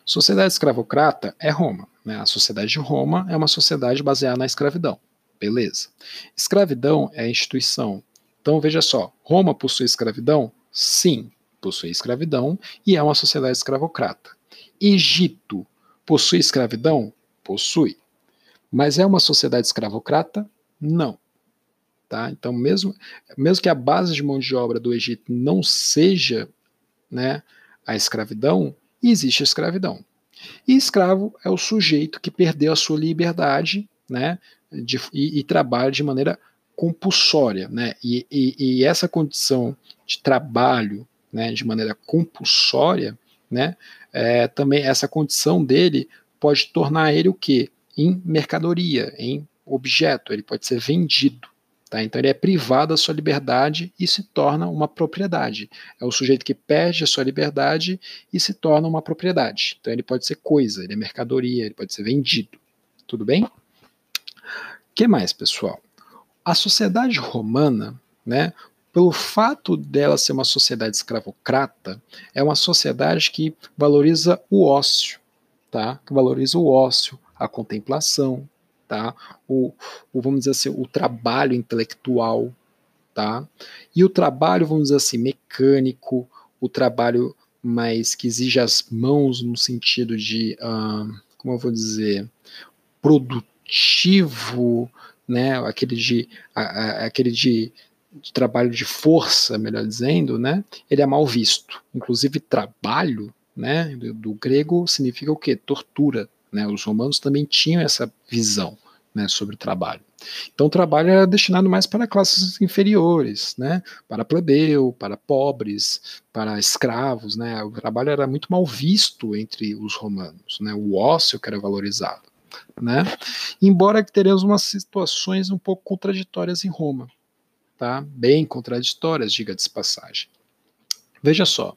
Sociedade escravocrata é Roma. Né? A sociedade de Roma é uma sociedade baseada na escravidão. Beleza. Escravidão é instituição. Então veja só, Roma possui escravidão? Sim possui escravidão e é uma sociedade escravocrata. Egito possui escravidão? Possui. Mas é uma sociedade escravocrata? Não. Tá? Então, mesmo, mesmo que a base de mão de obra do Egito não seja né, a escravidão, existe a escravidão. E escravo é o sujeito que perdeu a sua liberdade né, de, e, e trabalha de maneira compulsória. Né? E, e, e essa condição de trabalho né, de maneira compulsória, né, é, também essa condição dele pode tornar ele o quê? Em mercadoria, em objeto, ele pode ser vendido. Tá? Então ele é privado da sua liberdade e se torna uma propriedade. É o sujeito que perde a sua liberdade e se torna uma propriedade. Então ele pode ser coisa, ele é mercadoria, ele pode ser vendido. Tudo bem? Que mais, pessoal? A sociedade romana, né, pelo fato dela ser uma sociedade escravocrata, é uma sociedade que valoriza o ócio, tá? Que valoriza o ócio, a contemplação, tá? O, o vamos dizer assim, o trabalho intelectual, tá? E o trabalho, vamos dizer assim, mecânico, o trabalho mais que exige as mãos no sentido de, uh, como eu vou dizer, produtivo, né? Aquele de, a, a, aquele de de trabalho de força, melhor dizendo, né, ele é mal visto. Inclusive, trabalho, né, do, do grego significa o quê? Tortura. Né, os romanos também tinham essa visão né, sobre o trabalho. Então, o trabalho era destinado mais para classes inferiores, né, para plebeu, para pobres, para escravos. Né, o trabalho era muito mal visto entre os romanos, né, o ócio que era valorizado. Né, embora que teremos umas situações um pouco contraditórias em Roma tá? bem contraditórias, diga de passagem. Veja só,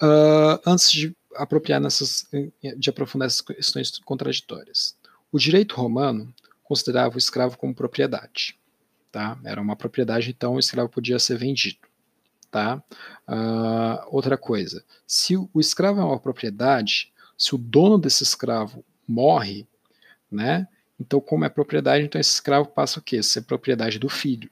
uh, antes de apropriar nessas, de aprofundar essas questões contraditórias, o direito romano considerava o escravo como propriedade, tá? Era uma propriedade, então o escravo podia ser vendido, tá? Uh, outra coisa, se o escravo é uma propriedade, se o dono desse escravo morre, né? Então, como é propriedade, então esse escravo passa o quê? A ser propriedade do filho,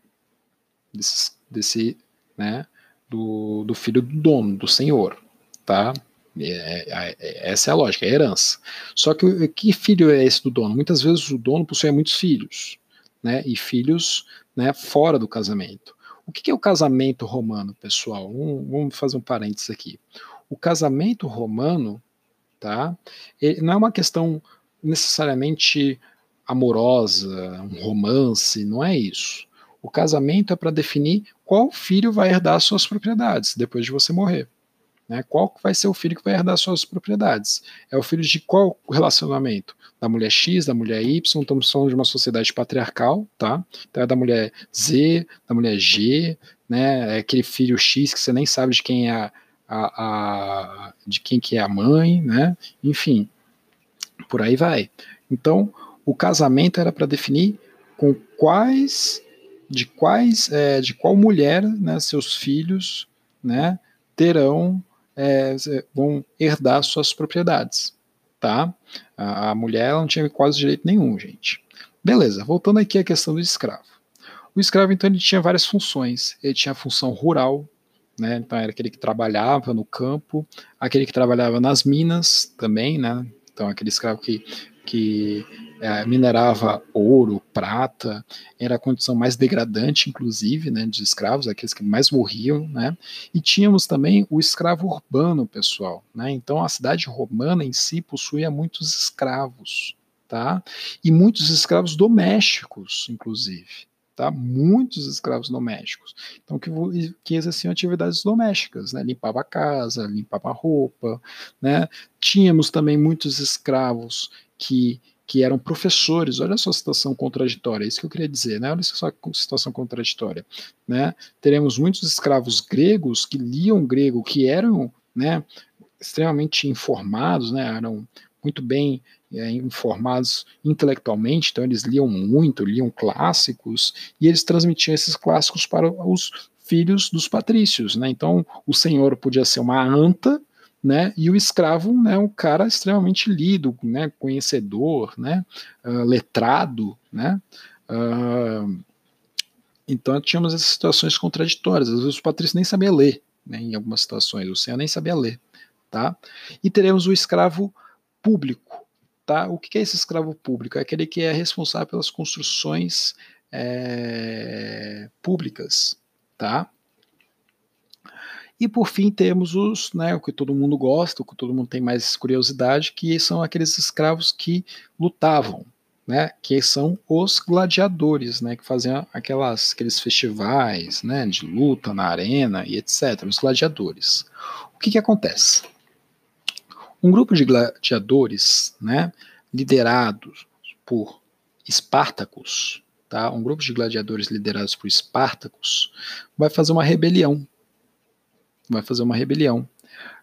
desse, desse né? Do, do filho do dono, do senhor, tá? É, é, é, essa é a lógica, é a herança. Só que que filho é esse do dono? Muitas vezes o dono possui muitos filhos, né? E filhos né, fora do casamento. O que é o casamento romano, pessoal? vamos fazer um parênteses aqui. O casamento romano, tá? não é uma questão necessariamente amorosa, um romance, não é isso. O casamento é para definir qual filho vai herdar suas propriedades depois de você morrer. Né? Qual vai ser o filho que vai herdar suas propriedades? É o filho de qual relacionamento? Da mulher X, da mulher Y, estamos falando de uma sociedade patriarcal, tá? Então é da mulher Z, da mulher G, né? É aquele filho X que você nem sabe de quem é a, a, a de quem que é a mãe, né? Enfim, por aí vai. Então, o casamento era para definir com quais de quais é, de qual mulher né, seus filhos né, terão é, vão herdar suas propriedades, tá? A, a mulher não tinha quase direito nenhum, gente. Beleza, voltando aqui à questão do escravo. O escravo, então, ele tinha várias funções. Ele tinha a função rural, né? Então, era aquele que trabalhava no campo, aquele que trabalhava nas minas também, né? Então, aquele escravo que, que é, minerava ouro, prata, era a condição mais degradante, inclusive, né, de escravos, aqueles que mais morriam, né, e tínhamos também o escravo urbano, pessoal, né, então a cidade romana em si possuía muitos escravos, tá, e muitos escravos domésticos, inclusive, tá, muitos escravos domésticos, então que, que exerciam atividades domésticas, né, limpava a casa, limpava a roupa, né, tínhamos também muitos escravos que que eram professores. Olha só a situação contraditória, é isso que eu queria dizer, né? Olha só a situação contraditória, né? Teremos muitos escravos gregos que liam grego, que eram, né, extremamente informados, né? Eram muito bem é, informados intelectualmente, então eles liam muito, liam clássicos e eles transmitiam esses clássicos para os filhos dos patrícios, né? Então o senhor podia ser uma anta, né? E o escravo, né, um cara extremamente lido, né, conhecedor, né, uh, letrado, né? Uh, então tínhamos essas situações contraditórias. Às vezes o patrício nem sabia ler, né, em algumas situações, o senhor nem sabia ler, tá? E teremos o escravo público, tá? O que é esse escravo público? É aquele que é responsável pelas construções é, públicas, tá? E por fim temos os, né, o que todo mundo gosta, o que todo mundo tem mais curiosidade, que são aqueles escravos que lutavam, né, que são os gladiadores, né, que faziam aquelas, aqueles festivais, né, de luta na arena e etc. Os gladiadores. O que que acontece? Um grupo de gladiadores, né, liderados por Espartacus, tá? Um grupo de gladiadores liderados por Espartacus vai fazer uma rebelião vai fazer uma rebelião.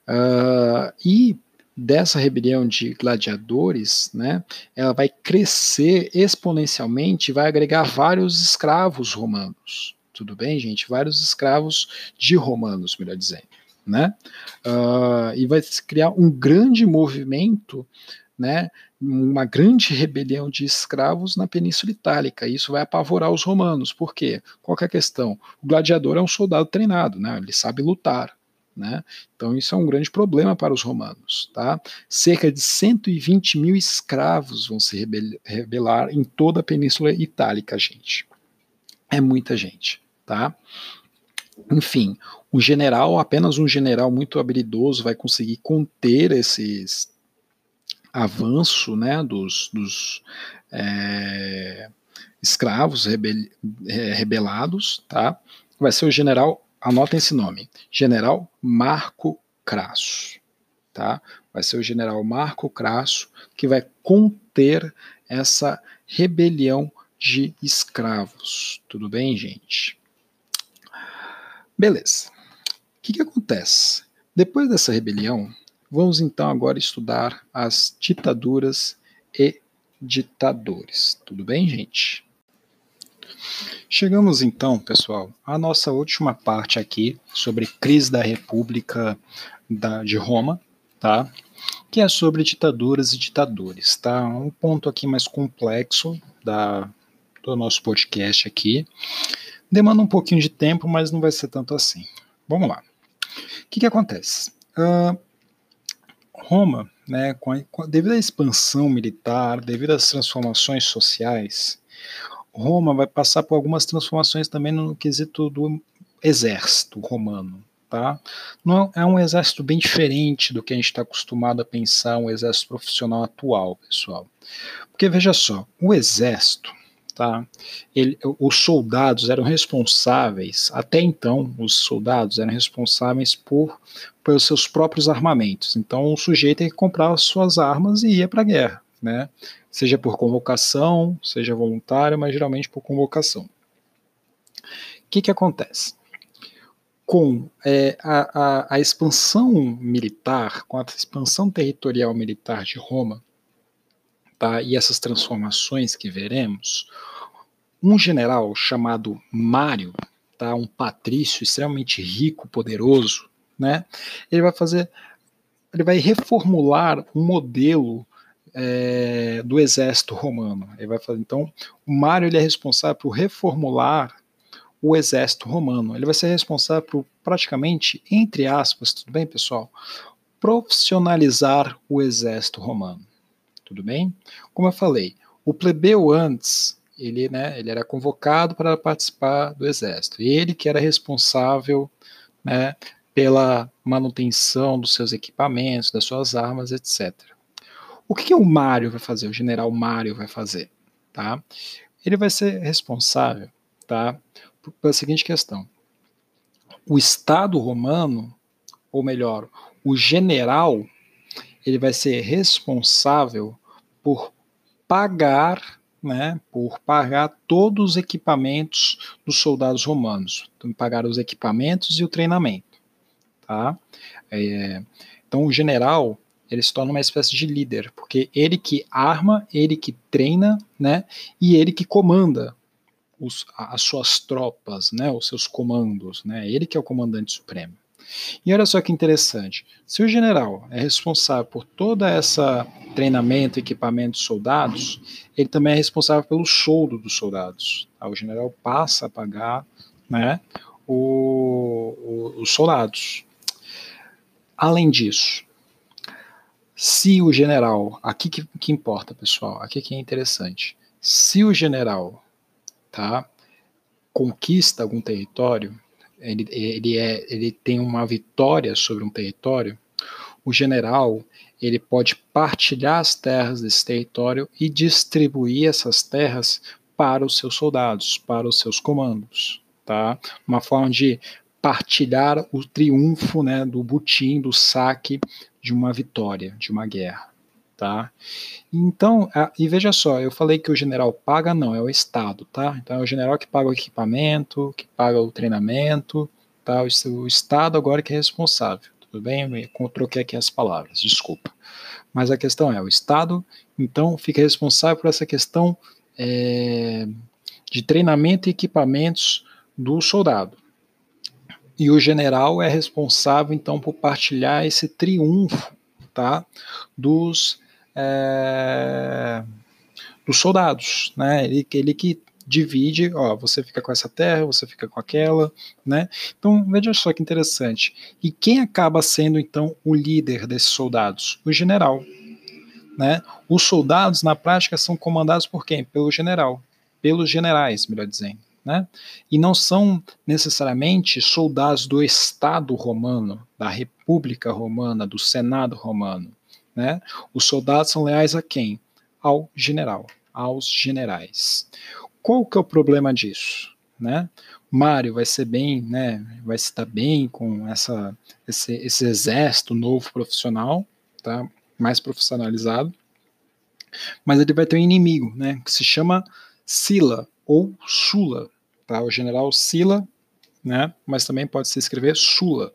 Uh, e dessa rebelião de gladiadores, né, ela vai crescer exponencialmente, vai agregar vários escravos romanos. Tudo bem, gente? Vários escravos de romanos, melhor dizendo. Né? Uh, e vai criar um grande movimento, né, uma grande rebelião de escravos na Península Itálica. Isso vai apavorar os romanos. Por quê? Qual é a questão? O gladiador é um soldado treinado, né? ele sabe lutar. Né? Então isso é um grande problema para os romanos. Tá? Cerca de 120 mil escravos vão se rebelar em toda a Península Itálica, gente. É muita gente. Tá? Enfim, um general, apenas um general muito habilidoso vai conseguir conter esses avanço né, dos, dos é, escravos rebel, é, rebelados, tá? Vai ser o general anotem esse nome, General Marco Crasso, tá? Vai ser o General Marco Crasso que vai conter essa rebelião de escravos. Tudo bem, gente? Beleza. O que, que acontece? Depois dessa rebelião, vamos então agora estudar as ditaduras e ditadores. Tudo bem, gente? Chegamos então, pessoal, à nossa última parte aqui sobre crise da República da, de Roma, tá? Que é sobre ditaduras e ditadores, tá? Um ponto aqui mais complexo da, do nosso podcast aqui. Demanda um pouquinho de tempo, mas não vai ser tanto assim. Vamos lá. O que, que acontece? Uh, Roma, né, com a, com, devido à expansão militar, devido às transformações sociais, Roma vai passar por algumas transformações também no quesito do exército romano. Tá? Não é um exército bem diferente do que a gente está acostumado a pensar um exército profissional atual, pessoal. Porque veja só, o exército, tá? Ele, os soldados eram responsáveis, até então, os soldados eram responsáveis por pelos seus próprios armamentos. Então, o sujeito que comprar as suas armas e ia para a guerra, né? Seja por convocação, seja voluntário, mas geralmente por convocação. O que, que acontece? Com é, a, a, a expansão militar, com a expansão territorial militar de Roma, tá, e essas transformações que veremos, um general chamado Mário, tá, um patrício extremamente rico, poderoso, né, ele vai fazer, ele vai reformular um modelo é, do exército romano. Ele vai fazer, então, o Mário ele é responsável por reformular o exército romano. Ele vai ser responsável por praticamente, entre aspas, tudo bem, pessoal? Profissionalizar o exército romano. Tudo bem? Como eu falei, o plebeu antes, ele, né, ele era convocado para participar do exército. Ele que era responsável, né, pela manutenção dos seus equipamentos, das suas armas, etc. O que, que o Mário vai fazer? O general Mário vai fazer, tá? Ele vai ser responsável, tá, pela seguinte questão: o Estado romano, ou melhor, o general, ele vai ser responsável por pagar, né, por pagar todos os equipamentos dos soldados romanos, então, pagar os equipamentos e o treinamento, tá? É, então o general ele se torna uma espécie de líder, porque ele que arma, ele que treina, né, e ele que comanda os, as suas tropas, né, os seus comandos, né, ele que é o comandante supremo. E olha só que interessante, se o general é responsável por toda essa treinamento, equipamento dos soldados, ele também é responsável pelo soldo dos soldados. Tá? O general passa a pagar, né, o, o, os soldados. Além disso, se o general, aqui que, que importa, pessoal, aqui que é interessante. Se o general, tá, conquista algum território, ele, ele, é, ele tem uma vitória sobre um território, o general ele pode partilhar as terras desse território e distribuir essas terras para os seus soldados, para os seus comandos, tá? Uma forma de partilhar o triunfo, né, do butim, do saque de uma vitória, de uma guerra. Tá? Então, a, e veja só, eu falei que o general paga, não, é o Estado, tá? Então é o general que paga o equipamento, que paga o treinamento, tá? O, o Estado agora que é responsável, tudo bem? Eu troquei aqui as palavras, desculpa. Mas a questão é, o Estado, então, fica responsável por essa questão é, de treinamento e equipamentos do soldado, e o general é responsável então por partilhar esse triunfo, tá, dos é, dos soldados, né? Ele, ele que divide, ó, você fica com essa terra, você fica com aquela, né? Então veja só que interessante. E quem acaba sendo então o líder desses soldados? O general, né? Os soldados na prática são comandados por quem? Pelo general, pelos generais, melhor dizendo né? E não são necessariamente soldados do Estado romano, da República Romana, do Senado romano, né? Os soldados são leais a quem? Ao general, aos generais. Qual que é o problema disso, né? Mário vai ser bem, né? Vai se dar bem com essa esse, esse exército novo profissional, tá? Mais profissionalizado. Mas ele vai ter um inimigo, né? Que se chama Sila ou Sula, tá? O general Sila, né? Mas também pode se escrever Sula.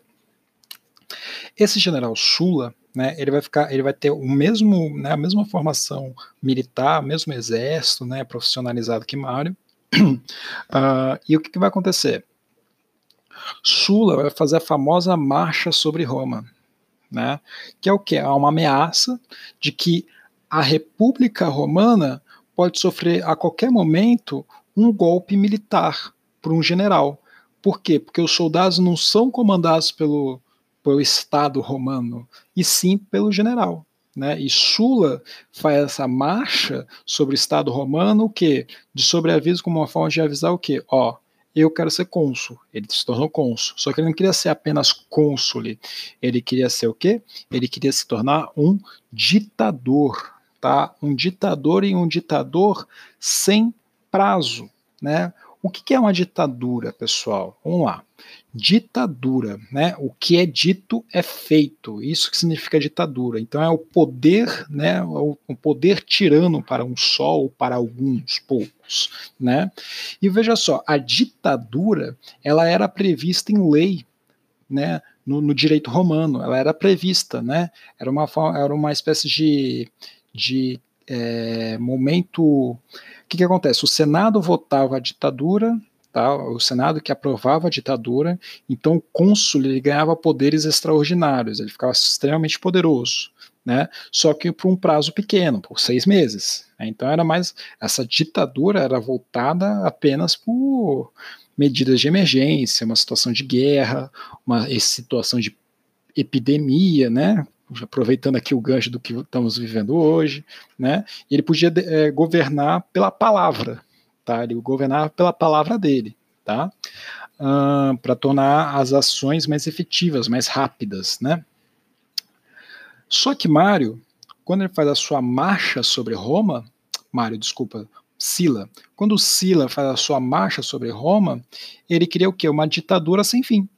Esse general Sula, né? Ele vai ficar, ele vai ter o mesmo, né? A mesma formação militar, mesmo exército, né? Profissionalizado que Mário, Uh, e o que, que, vai acontecer? Sula vai fazer a famosa marcha sobre Roma, né? Que é o que? Há uma ameaça de que a República Romana pode sofrer a qualquer momento um golpe militar por um general. Por quê? Porque os soldados não são comandados pelo, pelo Estado romano, e sim pelo general. Né? E Sula faz essa marcha sobre o Estado romano, o quê? De sobreaviso como uma forma de avisar o quê? Ó, eu quero ser cônsul. Ele se tornou cônsul. Só que ele não queria ser apenas cônsul. Ele queria ser o quê? Ele queria se tornar um ditador, tá? Um ditador e um ditador sem prazo, né? O que é uma ditadura, pessoal? Vamos lá. Ditadura, né? O que é dito é feito. Isso que significa ditadura. Então é o poder, né? O poder tirano para um só ou para alguns poucos, né? E veja só, a ditadura ela era prevista em lei, né? No, no direito romano, ela era prevista, né? Era uma era uma espécie de, de é, momento que, que acontece? O Senado votava a ditadura, tá? o Senado que aprovava a ditadura, então o cônsul ele ganhava poderes extraordinários, ele ficava extremamente poderoso. Né? Só que por um prazo pequeno, por seis meses. Né? Então era mais essa ditadura era voltada apenas por medidas de emergência, uma situação de guerra, uma situação de epidemia, né? Aproveitando aqui o gancho do que estamos vivendo hoje, né? Ele podia é, governar pela palavra, tá? Ele governava pela palavra dele, tá? Uh, para tornar as ações mais efetivas, mais rápidas, né? Só que Mário, quando ele faz a sua marcha sobre Roma, Mário, desculpa, Sila, quando Sila faz a sua marcha sobre Roma, ele queria o quê? Uma ditadura sem fim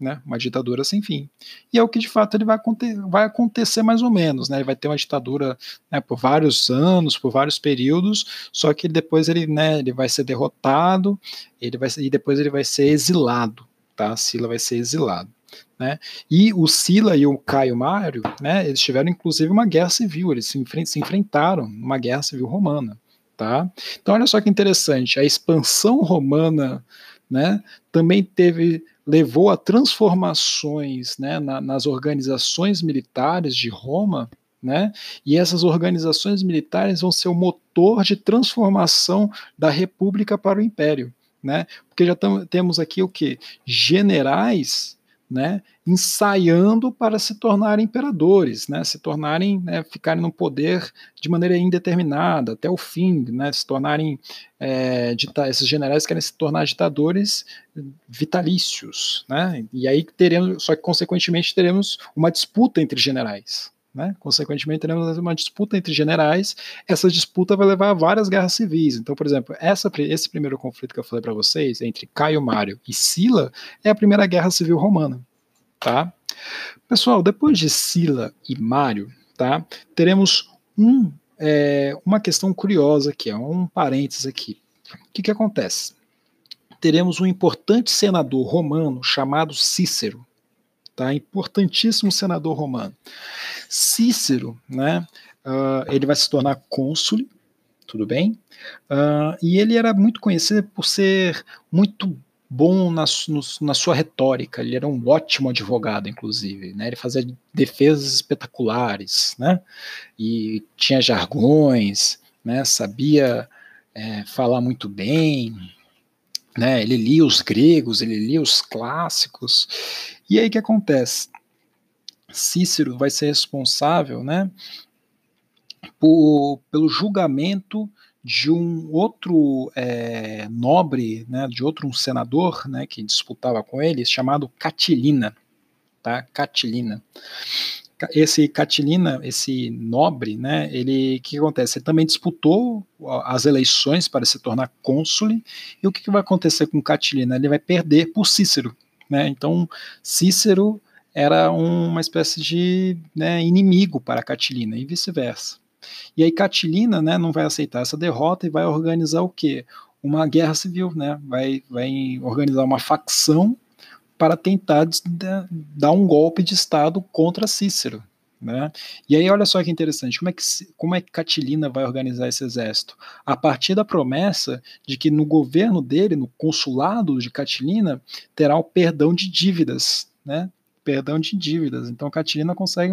né, uma ditadura sem fim. E é o que de fato ele vai, acontecer, vai acontecer mais ou menos, né, ele vai ter uma ditadura né, por vários anos, por vários períodos, só que depois ele, né, ele vai ser derrotado, ele vai, e depois ele vai ser exilado, tá, Sila vai ser exilado. Né? E o Sila e o Caio Mário, né, eles tiveram inclusive uma guerra civil, eles se, enfrent se enfrentaram numa guerra civil romana. Tá? Então, olha só que interessante, a expansão romana né, também teve levou a transformações né, na, nas organizações militares de Roma, né, e essas organizações militares vão ser o motor de transformação da república para o império. Né, porque já temos aqui o que? Generais né, ensaiando para se tornarem imperadores, né, se tornarem, né, ficarem no poder de maneira indeterminada até o fim, né, se tornarem é, esses generais querem se tornar ditadores vitalícios, né, e aí teremos, só que consequentemente teremos uma disputa entre generais, né? Consequentemente, teremos uma disputa entre generais. Essa disputa vai levar a várias guerras civis. Então, por exemplo, essa, esse primeiro conflito que eu falei para vocês, entre Caio Mário e Sila, é a primeira guerra civil romana. Tá? Pessoal, depois de Sila e Mário, tá, teremos um, é, uma questão curiosa aqui, é um parênteses aqui. O que, que acontece? Teremos um importante senador romano chamado Cícero tá? Importantíssimo senador romano. Cícero, né? Uh, ele vai se tornar cônsul, tudo bem? Uh, e ele era muito conhecido por ser muito bom na, no, na, sua retórica, ele era um ótimo advogado, inclusive, né? ele fazia defesas espetaculares, né? e tinha jargões, né? sabia é, falar muito bem, né? Ele lia os gregos, ele lia os clássicos. E aí o que acontece? Cícero vai ser responsável, né, por, pelo julgamento de um outro é, nobre, né, de outro um senador, né, que disputava com ele, chamado Catilina, tá? Catilina esse Catilina, esse nobre, né, ele, o que acontece? Ele também disputou as eleições para se tornar cônsul, e o que, que vai acontecer com Catilina? Ele vai perder por Cícero, né, então Cícero era uma espécie de né, inimigo para Catilina, e vice-versa. E aí Catilina, né, não vai aceitar essa derrota e vai organizar o quê? Uma guerra civil, né, vai, vai organizar uma facção para tentar dar um golpe de Estado contra Cícero. Né? E aí, olha só que interessante, como é que, como é que Catilina vai organizar esse exército? A partir da promessa de que no governo dele, no consulado de Catilina, terá o perdão de dívidas, né? Perdão de dívidas. Então, Catilina consegue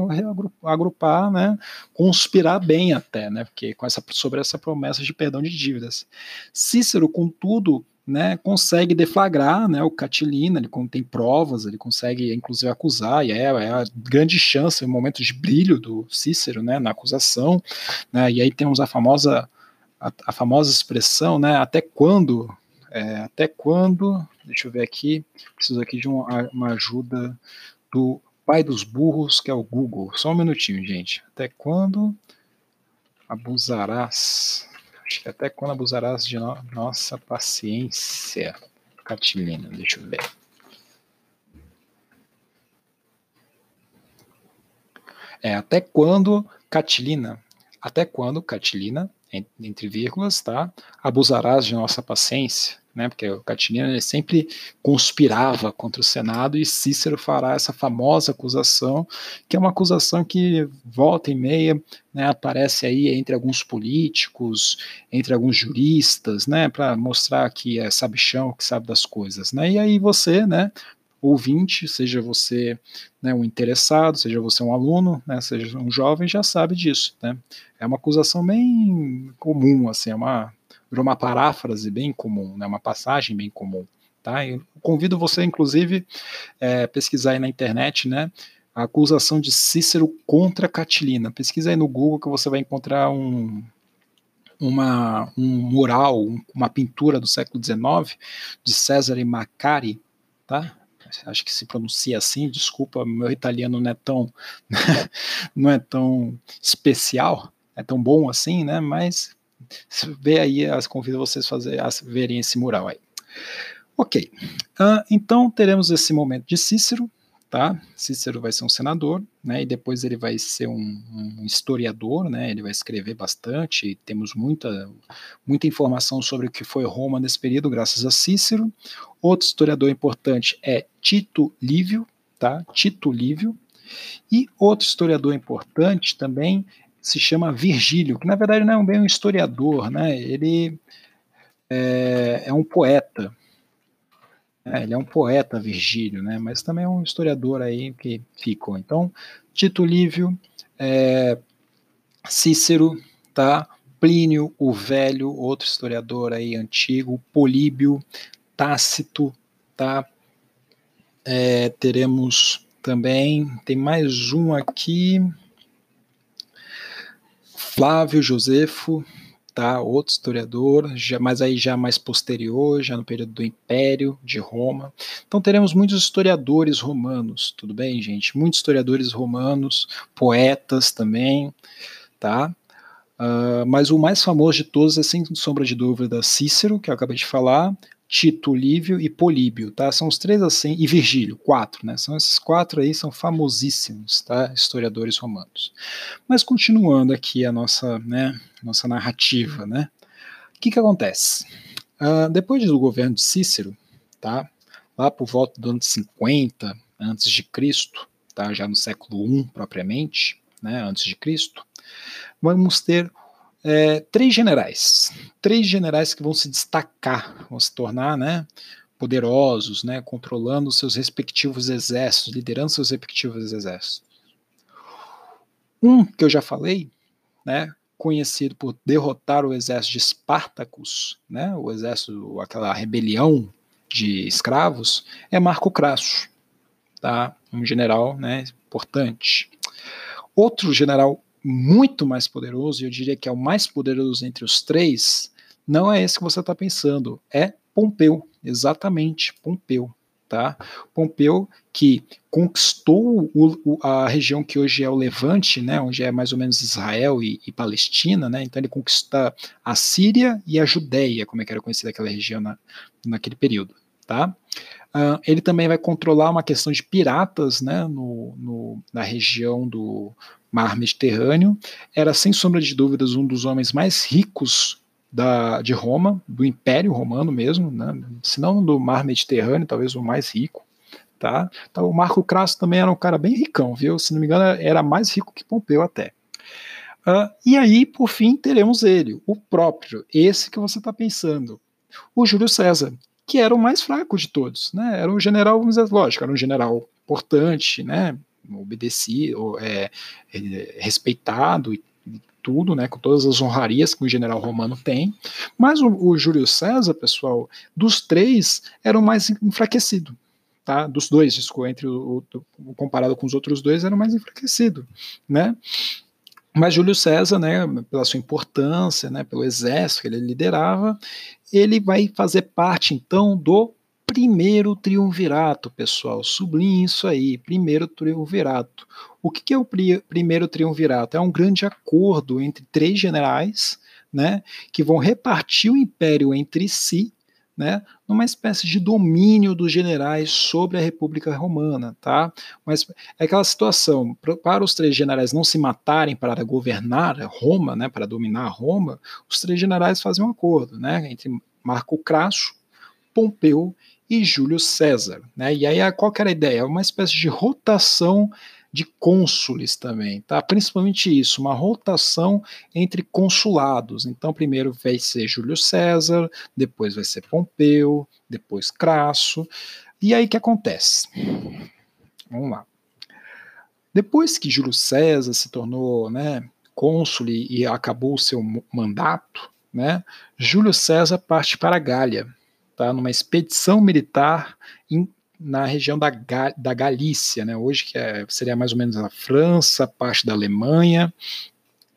agrupar, né? Conspirar bem até, né? Porque com essa, sobre essa promessa de perdão de dívidas. Cícero, contudo, né, consegue deflagrar né, o Catilina, ele tem provas, ele consegue inclusive acusar, e é, é a grande chance, o um momento de brilho do Cícero né, na acusação, né, e aí temos a famosa, a, a famosa expressão, né, até quando, é, até quando, deixa eu ver aqui, preciso aqui de uma, uma ajuda do pai dos burros, que é o Google, só um minutinho, gente, até quando abusarás até quando abusarás de no nossa paciência, Catilina? Deixa eu ver. É, até quando, Catilina? Até quando, Catilina, entre vírgulas, tá? Abusarás de nossa paciência? Né, porque o Catilina sempre conspirava contra o Senado e Cícero fará essa famosa acusação, que é uma acusação que volta e meia né, aparece aí entre alguns políticos, entre alguns juristas, né, para mostrar que é sabichão, que sabe das coisas, né, e aí você, né, ouvinte, seja você né, um interessado, seja você um aluno, né, seja um jovem, já sabe disso, né, é uma acusação bem comum, assim, é uma virou uma paráfrase bem comum, né, uma passagem bem comum. Tá? Eu convido você, inclusive, é, pesquisar aí na internet, né, a acusação de Cícero contra Catilina. Pesquisa aí no Google que você vai encontrar um, uma, um mural, uma pintura do século XIX de Cesare Macari, tá? Acho que se pronuncia assim, desculpa, meu italiano não é tão não é tão especial, é tão bom assim, né? Mas vê aí, as convido vocês fazer, a verem esse mural aí. Ok, uh, então teremos esse momento de Cícero, tá? Cícero vai ser um senador, né? E depois ele vai ser um, um, historiador, né? Ele vai escrever bastante. temos muita, muita informação sobre o que foi Roma nesse período, graças a Cícero. Outro historiador importante é Tito Lívio, tá? Tito Lívio. E outro historiador importante também se chama Virgílio, que na verdade não é bem um historiador, né? ele é, é um poeta. É, ele é um poeta, Virgílio, né? mas também é um historiador aí que ficou. Então, Tito Lívio, é, Cícero, tá? Plínio o Velho, outro historiador aí antigo, Políbio, Tácito, tá? É, teremos também, tem mais um aqui, Flávio Josefo, tá? Outro historiador, já, mas aí já mais posterior, já no período do Império de Roma. Então teremos muitos historiadores romanos, tudo bem, gente? Muitos historiadores romanos, poetas também, tá? Uh, mas o mais famoso de todos é sem sombra de dúvida Cícero, que eu acabei de falar, Tito Lívio e Políbio, tá? São os três assim, e Virgílio, quatro, né? São esses quatro aí, são famosíssimos, tá? Historiadores romanos. Mas continuando aqui a nossa, né, nossa narrativa, né? O que que acontece? Uh, depois do governo de Cícero, tá? Lá por volta do ano 50 antes de Cristo, tá? Já no século I propriamente, né? Antes de Cristo, vamos ter é, três generais, três generais que vão se destacar, vão se tornar, né, poderosos, né, controlando seus respectivos exércitos, liderando seus respectivos exércitos. Um que eu já falei, né, conhecido por derrotar o exército de Espartacus, né, o exército, aquela rebelião de escravos, é Marco Crasso, tá? Um general, né, importante. Outro general muito mais poderoso, e eu diria que é o mais poderoso entre os três, não é esse que você está pensando, é Pompeu, exatamente, Pompeu. Tá? Pompeu que conquistou o, o, a região que hoje é o Levante, né, onde é mais ou menos Israel e, e Palestina, né, então ele conquista a Síria e a Judéia, como é que era conhecida aquela região na, naquele período. Tá? Uh, ele também vai controlar uma questão de piratas né, no, no, na região do mar Mediterrâneo, era sem sombra de dúvidas um dos homens mais ricos da, de Roma, do Império Romano mesmo, né? se não do mar Mediterrâneo, talvez o mais rico. tá? Então, o Marco Crasso também era um cara bem ricão, viu? Se não me engano, era mais rico que Pompeu até. Uh, e aí, por fim, teremos ele, o próprio, esse que você está pensando, o Júlio César, que era o mais fraco de todos, né? Era um general, vamos dizer, lógico, era um general importante, né? Obedecido, é, é, respeitado e tudo, né, com todas as honrarias que o general romano tem, mas o, o Júlio César, pessoal, dos três, era o mais enfraquecido, tá? Dos dois, desculpa, entre o, o, comparado com os outros dois, era o mais enfraquecido, né? Mas Júlio César, né, pela sua importância, né, pelo exército que ele liderava, ele vai fazer parte então do primeiro triunvirato, pessoal. Sublinhe isso aí, primeiro triunvirato. O que, é o pri primeiro triunvirato? É um grande acordo entre três generais, né, que vão repartir o império entre si né, numa espécie de domínio dos generais sobre a República Romana, tá? Mas é aquela situação, para os três generais não se matarem para governar Roma, né, para dominar Roma, os três generais fazem um acordo, né, entre Marco Crasso, Pompeu e Júlio César, né? E aí qual era a ideia? É uma espécie de rotação de cônsules também, tá? Principalmente isso, uma rotação entre consulados. Então, primeiro vai ser Júlio César, depois vai ser Pompeu, depois Crasso. E aí que acontece? Vamos lá. Depois que Júlio César se tornou, né, cônsul e acabou o seu mandato, né, Júlio César parte para a Gália, tá, numa expedição militar em na região da, da Galícia, né, hoje que é, seria mais ou menos a França, parte da Alemanha,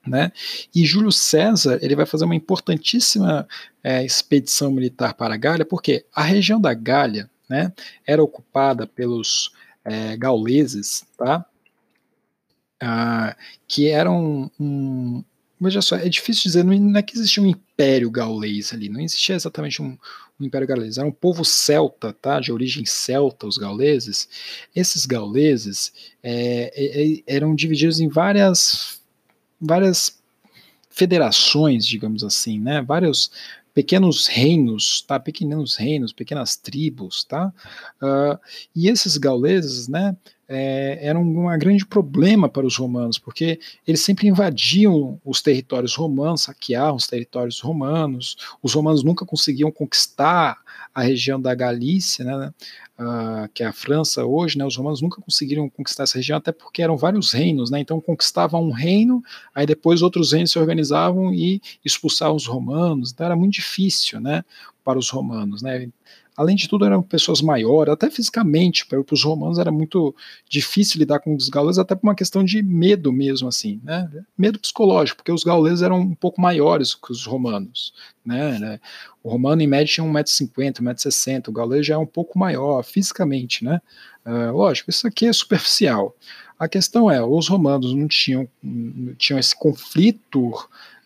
né? E Júlio César ele vai fazer uma importantíssima é, expedição militar para a Gália, porque a região da Gália né, era ocupada pelos é, gauleses, tá? Ah, que eram um, veja só, é difícil dizer, não é que existia um império gaulês ali, não existia exatamente um, o Império Galês. Era um povo celta, tá? de origem celta, os gauleses. Esses gauleses é, é, é, eram divididos em várias, várias federações, digamos assim, né? vários pequenos reinos, tá? pequenos reinos, pequenas tribos. Tá? Uh, e esses gauleses, né, é, era um, grande problema para os romanos, porque eles sempre invadiam os territórios romanos, saqueavam os territórios romanos, os romanos nunca conseguiam conquistar a região da Galícia, né, uh, que é a França hoje, né, os romanos nunca conseguiram conquistar essa região, até porque eram vários reinos, né, então conquistavam um reino, aí depois outros reinos se organizavam e expulsavam os romanos, então era muito difícil, né, para os romanos, né, além de tudo, eram pessoas maiores, até fisicamente, para os romanos era muito difícil lidar com os gauleses, até por uma questão de medo mesmo, assim, né? Medo psicológico, porque os gauleses eram um pouco maiores que os romanos, né? né? O romano, em média, tinha 1,50m, 1,60m, o gaulês já é um pouco maior fisicamente, né? Uh, lógico, isso aqui é superficial. A questão é, os romanos não tinham, não tinham esse conflito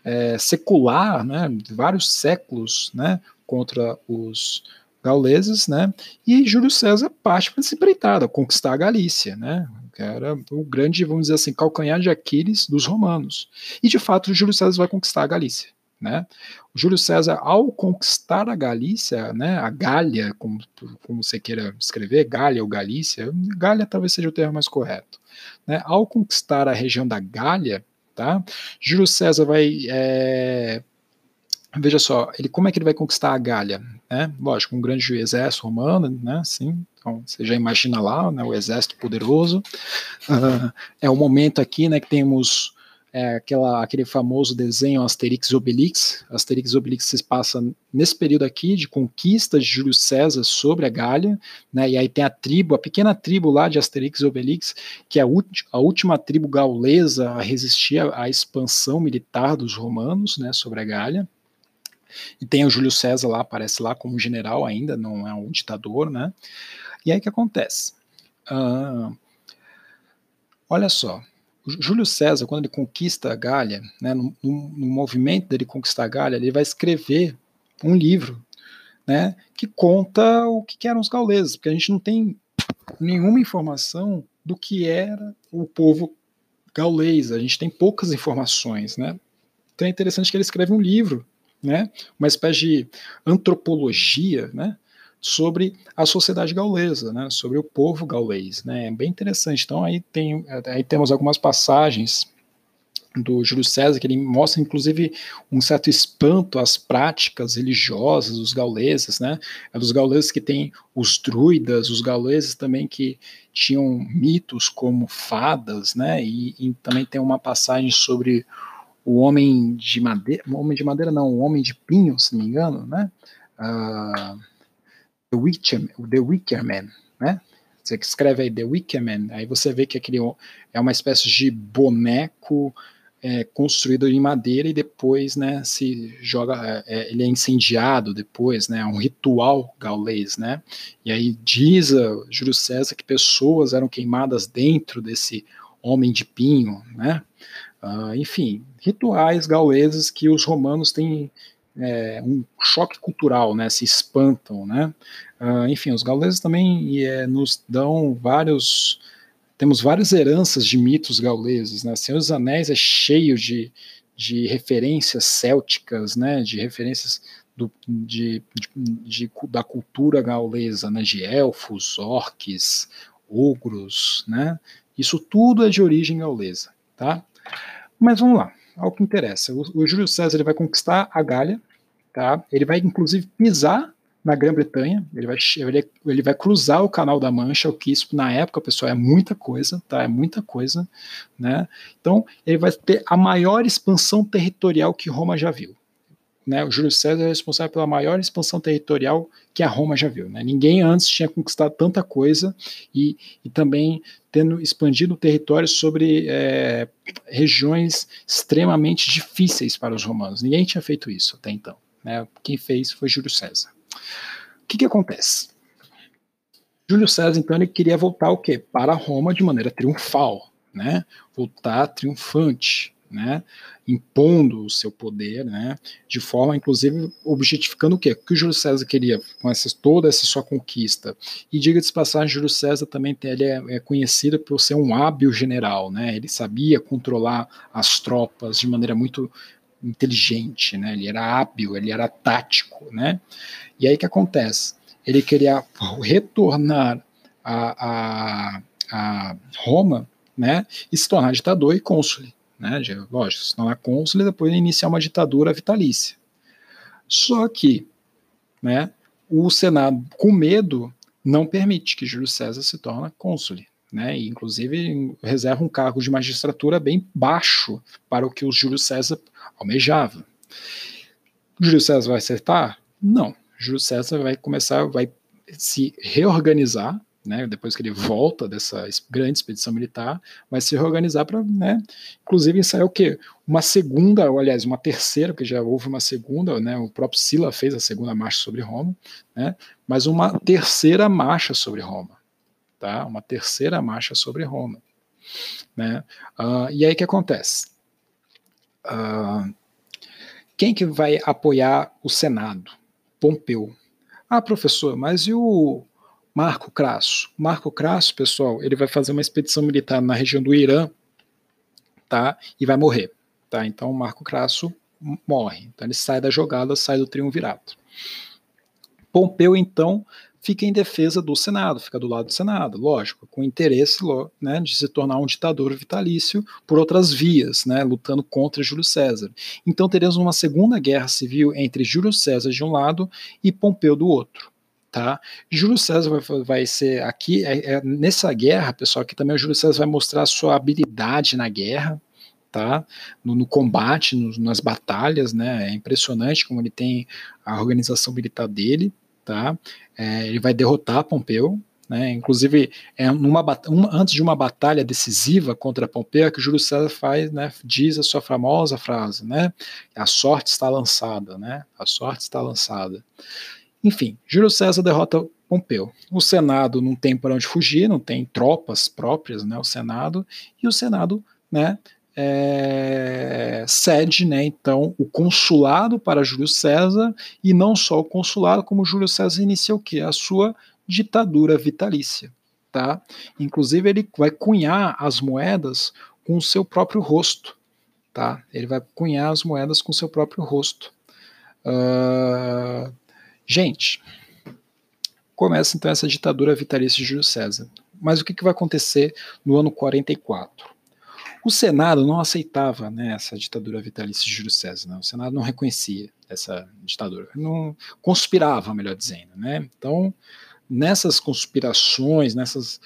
é, secular, né, vários séculos, né, contra os, gauleses, né? E Júlio César parte para essa empreitada, conquistar a Galícia, né? Que era o grande, vamos dizer assim, calcanhar de Aquiles dos romanos. E de fato, Júlio César vai conquistar a Galícia. Né? O Júlio César, ao conquistar a Galícia, né, a Gália, como, como você queira escrever, Gália ou Galícia, Gália talvez seja o termo mais correto. Né? Ao conquistar a região da Gália, tá, Júlio César vai é, veja só, ele como é que ele vai conquistar a Gália? Né? Lógico, um grande exército romano, né? Sim, então você já imagina lá, né, o exército poderoso. Uh, é o momento aqui, né, que temos é, aquela, aquele famoso desenho Asterix e Obelix. Asterix e Obelix se passa nesse período aqui de conquista de Júlio César sobre a Gália, né, e aí tem a tribo, a pequena tribo lá de Asterix e Obelix, que é a, a última tribo gaulesa a resistir à, à expansão militar dos romanos, né, sobre a Gália. E tem o Júlio César lá, aparece lá como general ainda, não é um ditador, né? E aí o que acontece? Uh, olha só, Júlio César, quando ele conquista a Gália, né, no, no, no movimento dele conquistar a Gália, ele vai escrever um livro né, que conta o que, que eram os gauleses, porque a gente não tem nenhuma informação do que era o povo gaulês, a gente tem poucas informações, né? Então é interessante que ele escreve um livro né, uma espécie de antropologia né, sobre a sociedade gaulesa, né, sobre o povo gaulês, né, é bem interessante. Então aí tem, aí temos algumas passagens do Júlio César, que ele mostra inclusive um certo espanto às práticas religiosas dos gauleses, né? É dos gauleses que tem os druidas, os gauleses também que tinham mitos como fadas, né? E, e também tem uma passagem sobre o homem de madeira, o homem de madeira não, o homem de pinho, se não me engano, né? Uh, The Witcher, The Wicker Man, né? Você escreve aí The Wicker Man, aí você vê que aquele é uma espécie de boneco é, construído em madeira e depois, né, se joga, é, é ele é incendiado depois, né, é um ritual gaulês, né, e aí diz a Júlio César que pessoas eram queimadas dentro desse homem de pinho, né, uh, enfim, rituais gauleses que os romanos têm é, um choque cultural, né, se espantam, né, uh, enfim, os gauleses também é, nos dão vários temos várias heranças de mitos gauleses, né? Senhor dos Anéis é cheio de, de referências célticas, né? De referências do, de, de, de, da cultura gaulesa, né? De elfos, orques, ogros, né? Isso tudo é de origem gaulesa, tá? Mas vamos lá, ao que interessa. O, o Júlio César ele vai conquistar a Gália, tá? Ele vai inclusive pisar na Grã-Bretanha, ele vai, ele, ele, vai cruzar o Canal da Mancha, o que isso na época, pessoal, é muita coisa, tá? É muita coisa, né? Então, ele vai ter a maior expansão territorial que Roma já viu. Né, o Júlio César é responsável pela maior expansão territorial que a Roma já viu. Né? Ninguém antes tinha conquistado tanta coisa e, e também tendo expandido o território sobre é, regiões extremamente difíceis para os romanos. Ninguém tinha feito isso até então. Né? Quem fez foi Júlio César. O que, que acontece? Júlio César, então, ele queria voltar o quê? Para Roma de maneira triunfal, né? Voltar triunfante, né? Impondo o seu poder, né? De forma, inclusive, objetificando o quê? O que o Júlio César queria com essa, toda essa sua conquista. E diga-se passagem, Júlio César também tem, ele é, é, conhecido por ser um hábil general, né? Ele sabia controlar as tropas de maneira muito inteligente, né? Ele era hábil, ele era tático, né? E aí que acontece? Ele queria retornar a, a, a Roma, né? E se tornar ditador e cônsule, né? Lógico, se tornar cônsule e depois iniciar uma ditadura vitalícia. Só que, né? O Senado, com medo, não permite que Júlio César se torne cônsule né? E, inclusive reserva um cargo de magistratura bem baixo para o que o Júlio César almejava. O Júlio César vai acertar? Não. Júlio César vai começar, vai se reorganizar, né, depois que ele volta dessa grande expedição militar, vai se reorganizar para, né, inclusive ensaiar o quê? Uma segunda, ou aliás, uma terceira, porque já houve uma segunda, né, o próprio Sila fez a segunda marcha sobre Roma, né, mas uma terceira marcha sobre Roma tá? Uma terceira marcha sobre Roma, né? Uh, e aí que acontece? Uh, quem que vai apoiar o Senado? Pompeu. Ah, professor, mas e o Marco Crasso? Marco Crasso, pessoal, ele vai fazer uma expedição militar na região do Irã, tá? E vai morrer, tá? Então Marco Crasso morre. Então ele sai da jogada, sai do triunvirato. Pompeu, então, fica em defesa do Senado, fica do lado do Senado, lógico, com interesse né, de se tornar um ditador vitalício por outras vias, né, lutando contra Júlio César. Então teremos uma segunda guerra civil entre Júlio César de um lado e Pompeu do outro. Tá? Júlio César vai, vai ser aqui, é, é, nessa guerra, pessoal, que também o Júlio César vai mostrar a sua habilidade na guerra, tá? No, no combate, no, nas batalhas, né? É impressionante como ele tem a organização militar dele, tá? É, ele vai derrotar Pompeu, né? Inclusive, é numa, uma, antes de uma batalha decisiva contra Pompeu, é que Júlio César faz, né, diz a sua famosa frase, né? A sorte está lançada, né? A sorte está lançada. Enfim, Júlio César derrota Pompeu. O Senado não tem para onde fugir, não tem tropas próprias, né? O Senado e o Senado, né? é, cede, né, então, o consulado para Júlio César, e não só o consulado, como Júlio César inicia o quê? A sua ditadura vitalícia. Tá? Inclusive, ele vai cunhar as moedas com o seu próprio rosto. Tá? Ele vai cunhar as moedas com o seu próprio rosto. Uh, gente, começa então essa ditadura vitalícia de Júlio César. Mas o que, que vai acontecer no ano 44? O Senado não aceitava né, essa ditadura vitalícia de Júlio César. Né? O Senado não reconhecia essa ditadura, não conspirava, melhor dizendo. Né? Então, nessas conspirações, nessas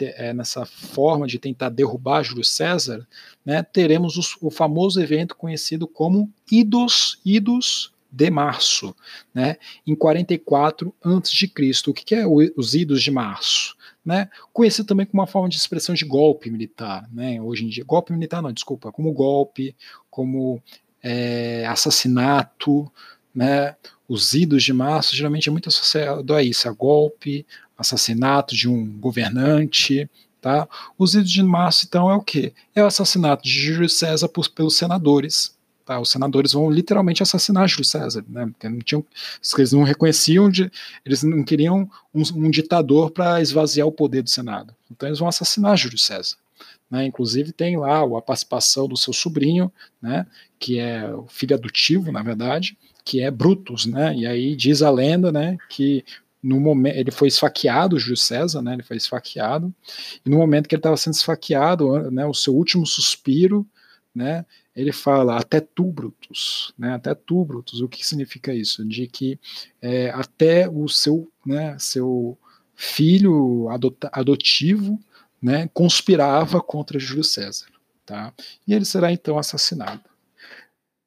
é, nessa forma de tentar derrubar Júlio César, né, teremos os, o famoso evento conhecido como Idos, Idos de março, né, em 44 a.C. O que, é os idos de março? Né, conhecido também como uma forma de expressão de golpe militar, né, hoje em dia, golpe militar não, desculpa, como golpe, como é, assassinato, né, os idos de março geralmente é muito associado a isso, a golpe, assassinato de um governante, tá? Os idos de março, então, é o quê? É o assassinato de Júlio César por, pelos senadores, Tá, os senadores vão literalmente assassinar Júlio César, né? Porque não tinham, eles não reconheciam, de, eles não queriam um, um ditador para esvaziar o poder do Senado. Então eles vão assassinar Júlio César. Né? Inclusive tem lá a participação do seu sobrinho, né? Que é o filho adotivo, na verdade, que é Brutus, né? E aí diz a lenda, né? Que no momento ele foi esfaqueado, Júlio César, né? Ele foi esfaqueado e no momento que ele estava sendo esfaqueado, né? O seu último suspiro, né? Ele fala até tu, Brutus, né, até tu, Brutus, o que significa isso? De que é, até o seu, né, seu filho adotivo né, conspirava contra Júlio César. Tá? E ele será então assassinado.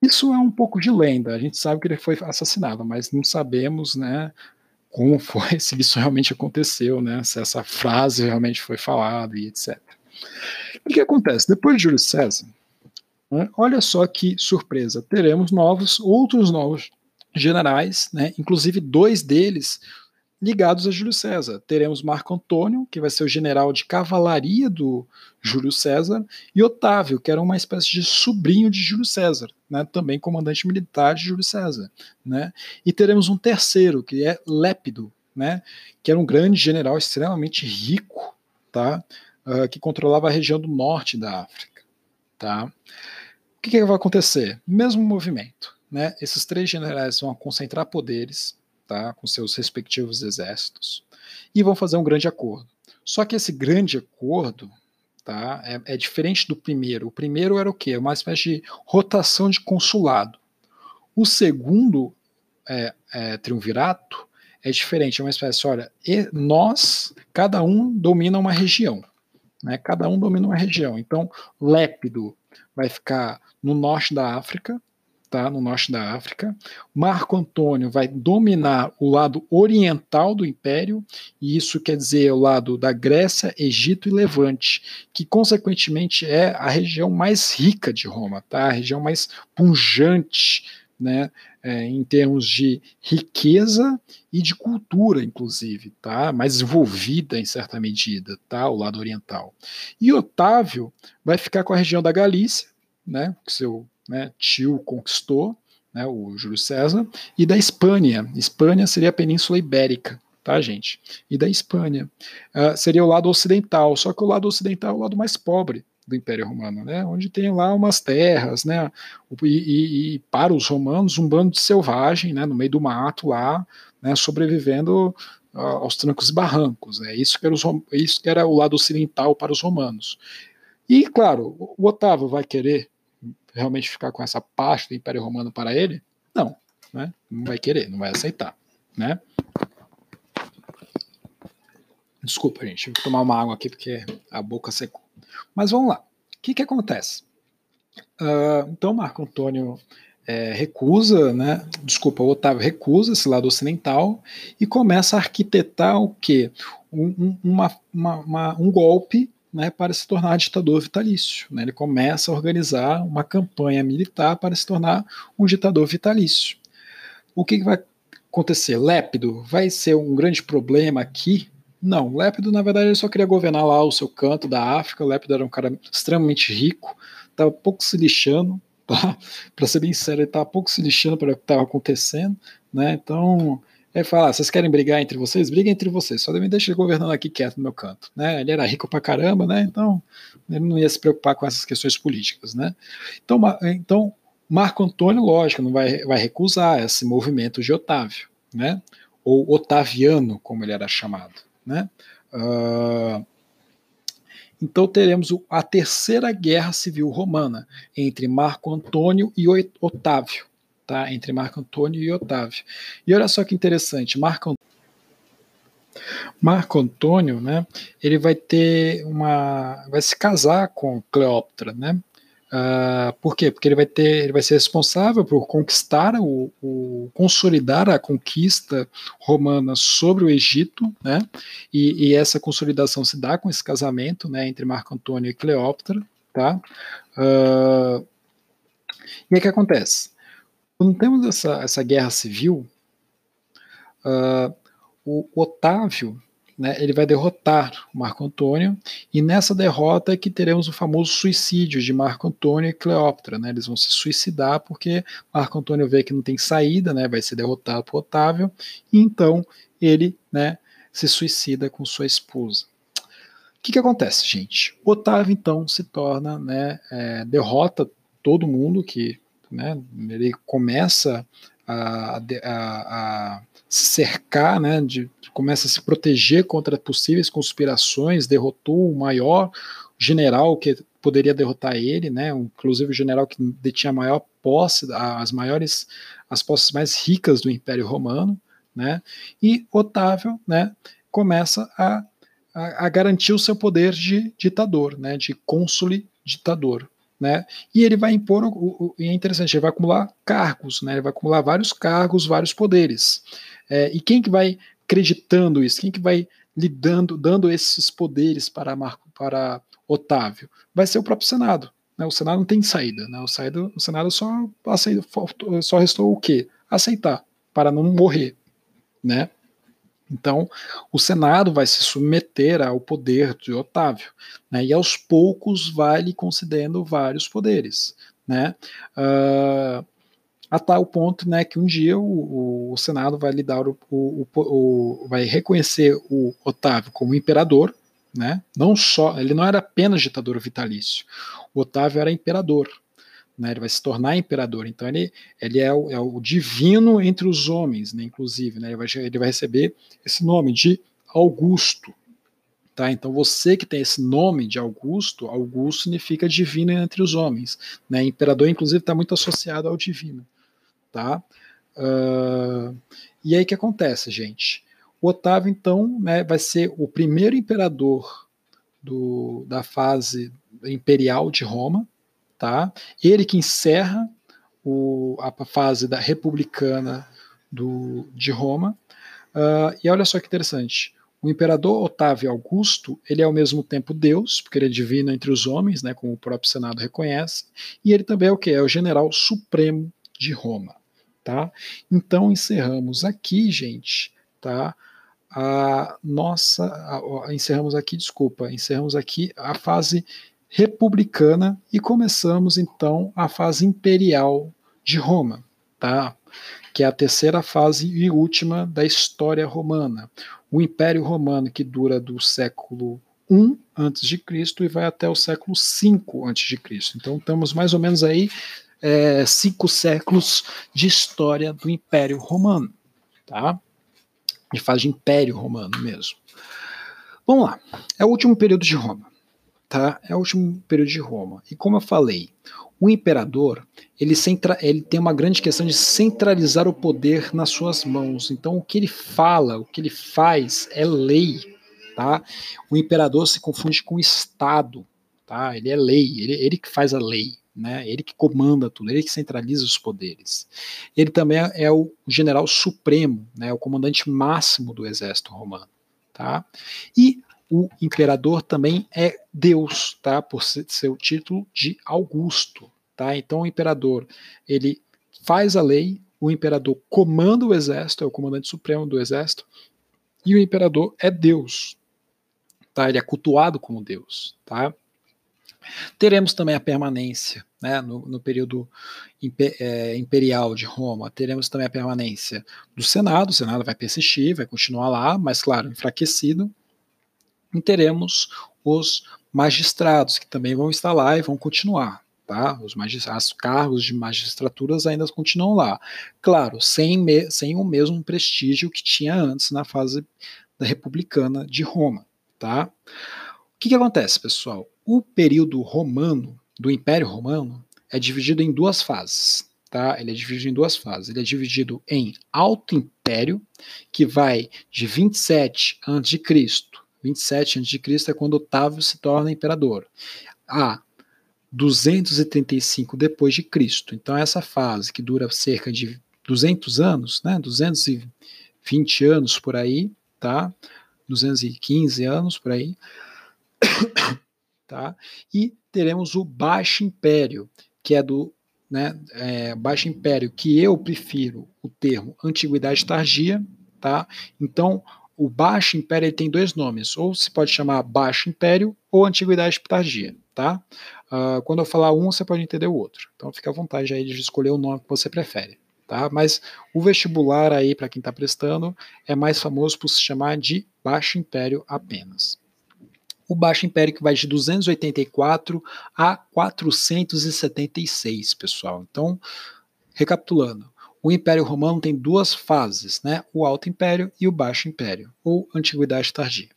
Isso é um pouco de lenda, a gente sabe que ele foi assassinado, mas não sabemos né, como foi, se isso realmente aconteceu, né, se essa frase realmente foi falada e etc. O que acontece? Depois de Júlio César, né? Olha só que surpresa, teremos novos, outros novos generais, né? inclusive dois deles ligados a Júlio César. Teremos Marco Antônio, que vai ser o general de cavalaria do Júlio César, e Otávio, que era uma espécie de sobrinho de Júlio César, né, também comandante militar de Júlio César. Né? E teremos um terceiro, que é Lépido, né, que era um grande general extremamente rico, tá, uh, que controlava a região do norte da África. Tá? O que, que vai acontecer? Mesmo movimento. Né? Esses três generais vão concentrar poderes tá, com seus respectivos exércitos e vão fazer um grande acordo. Só que esse grande acordo tá, é, é diferente do primeiro. O primeiro era o quê? Uma espécie de rotação de consulado. O segundo é, é, triunvirato é diferente, é uma espécie, olha, nós, cada um domina uma região. Né? Cada um domina uma região. Então, Lépido vai ficar no norte da África, tá? No norte da África. Marco Antônio vai dominar o lado oriental do império, e isso quer dizer o lado da Grécia, Egito e Levante, que consequentemente é a região mais rica de Roma, tá? A região mais punjante, né? É, em termos de riqueza e de cultura, inclusive, tá? Mais envolvida em certa medida, tá? O lado oriental. E Otávio vai ficar com a região da Galícia, né, que seu né, tio conquistou, né, o Júlio César, e da Espanha. Espanha seria a Península Ibérica, tá, gente? E da Espanha. Uh, seria o lado ocidental, só que o lado ocidental é o lado mais pobre do Império Romano, né, onde tem lá umas terras, né, e, e, e para os romanos um bando de selvagem, né, no meio do mato lá, né, sobrevivendo uh, aos trancos e barrancos, né, isso que era, os, isso que era o lado ocidental para os romanos. E, claro, o Otávio vai querer realmente ficar com essa parte do Império Romano para ele? Não, né? não vai querer, não vai aceitar. Né? Desculpa, gente, vou tomar uma água aqui porque a boca secou. Mas vamos lá. O que, que acontece? Uh, então, Marco Antônio é, recusa, né? Desculpa, Otávio recusa esse lado ocidental e começa a arquitetar o quê? Um, uma, uma, uma, um golpe né, para se tornar ditador vitalício. Né? Ele começa a organizar uma campanha militar para se tornar um ditador vitalício. O que, que vai acontecer? Lépido vai ser um grande problema aqui? Não, Lépido, na verdade, ele só queria governar lá o seu canto da África. Lépido era um cara extremamente rico, estava pouco se lixando, tá? para ser bem sério, ele estava pouco se lixando para o que estava acontecendo. Né? Então, é falar, vocês querem brigar entre vocês? Briguem entre vocês, só me deixa governando aqui quieto no meu canto. Né? Ele era rico pra caramba, né? Então ele não ia se preocupar com essas questões políticas. Né? Então, então Marco Antônio, lógico, não vai, vai recusar esse movimento de Otávio. Né? ou Otaviano, como ele era chamado. Né? Uh, então teremos a terceira guerra civil romana entre Marco Antônio e Otávio, tá? Entre Marco Antônio e Otávio. E olha só que interessante, Marco Marco Antônio, né? Ele vai ter uma, vai se casar com Cleópatra, né? Uh, por quê? Porque ele vai ter, ele vai ser responsável por conquistar o, o consolidar a conquista romana sobre o Egito, né? E, e, essa consolidação se dá com esse casamento, né, entre Marco Antônio e Cleópatra, tá? Uh, e o que acontece? Quando temos essa, essa guerra civil, uh, o Otávio né, ele vai derrotar Marco Antônio, e nessa derrota é que teremos o famoso suicídio de Marco Antônio e Cleópatra. Né, eles vão se suicidar porque Marco Antônio vê que não tem saída, né, vai ser derrotado por Otávio, e então ele né, se suicida com sua esposa. O que, que acontece, gente? Otávio então se torna, né, é, derrota todo mundo que né, ele começa a, a, a cercar, né, de, começa a se proteger contra possíveis conspirações, derrotou o maior general que poderia derrotar ele, né, inclusive o general que detinha a maior posse, as maiores, as posses mais ricas do Império Romano, né, e Otávio, né, começa a, a, a garantir o seu poder de ditador, né, de cônsule ditador, né? E ele vai impor, e é interessante, ele vai acumular cargos, né? Ele vai acumular vários cargos, vários poderes. É, e quem que vai acreditando isso? Quem que vai lhe dando, esses poderes para, Marco, para Otávio? Vai ser o próprio Senado. Né? O Senado não tem saída. Né? O, saída, o Senado só, só restou o quê? Aceitar, para não morrer. Né? Então, o Senado vai se submeter ao poder de Otávio, né, e aos poucos vai lhe concedendo vários poderes. Né? Uh, a tal ponto né, que um dia o, o Senado vai lhe dar o, o, o, vai reconhecer o Otávio como imperador, né? Não só ele não era apenas ditador vitalício, o Otávio era imperador, né? Ele vai se tornar imperador, então ele, ele é, o, é o divino entre os homens, né? Inclusive, né? Ele vai, ele vai receber esse nome de Augusto, Tá? Então você que tem esse nome de Augusto, Augusto significa divino entre os homens. Né? Imperador, inclusive, está muito associado ao divino. Tá? Uh, e aí o que acontece, gente? O Otávio, então, né, vai ser o primeiro imperador do, da fase imperial de Roma, tá? Ele que encerra o, a fase da republicana do, de Roma. Uh, e olha só que interessante. O imperador Otávio Augusto, ele é ao mesmo tempo Deus, porque ele é divino entre os homens, né, como o próprio Senado reconhece, e ele também é o que? É o general supremo de Roma tá? Então encerramos aqui, gente, tá? A nossa, a, a, encerramos aqui, desculpa, encerramos aqui a fase republicana e começamos então a fase imperial de Roma, tá? Que é a terceira fase e última da história romana. O Império Romano que dura do século I antes de Cristo e vai até o século V antes de Cristo. Então estamos mais ou menos aí é, cinco séculos de história do Império Romano, tá? De fase de Império Romano mesmo. Vamos lá. É o último período de Roma, tá? É o último período de Roma. E como eu falei, o imperador ele, centra, ele tem uma grande questão de centralizar o poder nas suas mãos. Então, o que ele fala, o que ele faz é lei, tá? O imperador se confunde com o Estado, tá? Ele é lei, ele, ele que faz a lei né? Ele que comanda tudo, ele que centraliza os poderes. Ele também é, o general supremo, né? O comandante máximo do exército romano, tá? E o imperador também é Deus, tá? Por seu título de Augusto, tá? Então o imperador ele faz a lei, o imperador comanda o exército, é o comandante supremo do exército, e o imperador é Deus, tá? Ele é cultuado como Deus, tá? Teremos também a permanência né, no, no período é, imperial de Roma, teremos também a permanência do Senado, o Senado vai persistir, vai continuar lá, mas claro, enfraquecido, e teremos os magistrados, que também vão estar lá e vão continuar. tá? Os magistrados, cargos de magistraturas ainda continuam lá. Claro, sem, me, sem o mesmo prestígio que tinha antes na fase da republicana de Roma, tá? O que, que acontece, pessoal? O período romano, do Império Romano, é dividido em duas fases, tá? Ele é dividido em duas fases. Ele é dividido em Alto Império, que vai de 27 a.C., 27 a.C. é quando Otávio se torna imperador, a 235 depois de Cristo. Então essa fase que dura cerca de 200 anos, né, 220 anos por aí, tá? 215 anos por aí. tá? E teremos o Baixo Império, que é do né, é, Baixo Império, que eu prefiro o termo Antiguidade Tardia, tá? Então, o Baixo Império ele tem dois nomes, ou se pode chamar Baixo Império ou Antiguidade Tardia, tá? Uh, quando eu falar um, você pode entender o outro. Então, fica à vontade aí de escolher o nome que você prefere, tá? Mas o vestibular aí, para quem está prestando, é mais famoso por se chamar de Baixo Império apenas o Baixo Império que vai de 284 a 476, pessoal. Então, recapitulando, o Império Romano tem duas fases, né? O Alto Império e o Baixo Império, ou Antiguidade Tardia.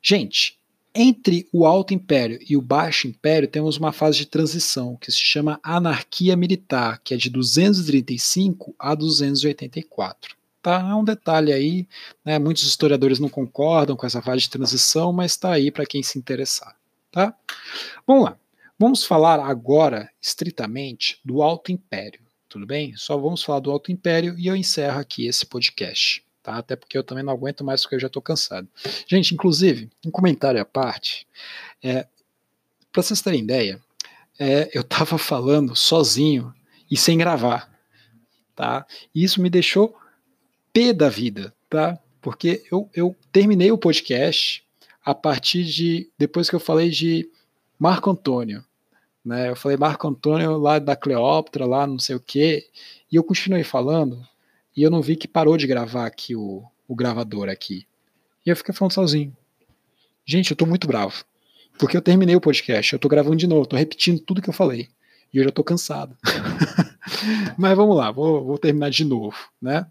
Gente, entre o Alto Império e o Baixo Império temos uma fase de transição que se chama Anarquia Militar, que é de 235 a 284. Tá, é um detalhe aí, né? Muitos historiadores não concordam com essa fase de transição, mas está aí para quem se interessar, tá? Vamos lá. Vamos falar agora, estritamente, do Alto Império, tudo bem? Só vamos falar do Alto Império e eu encerro aqui esse podcast, tá? Até porque eu também não aguento mais porque eu já estou cansado. Gente, inclusive, um comentário à parte, é, para vocês terem ideia, é, eu estava falando sozinho e sem gravar, tá? E isso me deixou P da vida, tá? Porque eu, eu terminei o podcast a partir de. depois que eu falei de Marco Antônio. Né? Eu falei Marco Antônio lá da Cleópatra, lá não sei o quê, e eu continuei falando, e eu não vi que parou de gravar aqui o, o gravador aqui. E eu fiquei falando sozinho. Gente, eu tô muito bravo. Porque eu terminei o podcast, eu tô gravando de novo, tô repetindo tudo que eu falei. E eu já tô cansado. Mas vamos lá, vou, vou terminar de novo, né?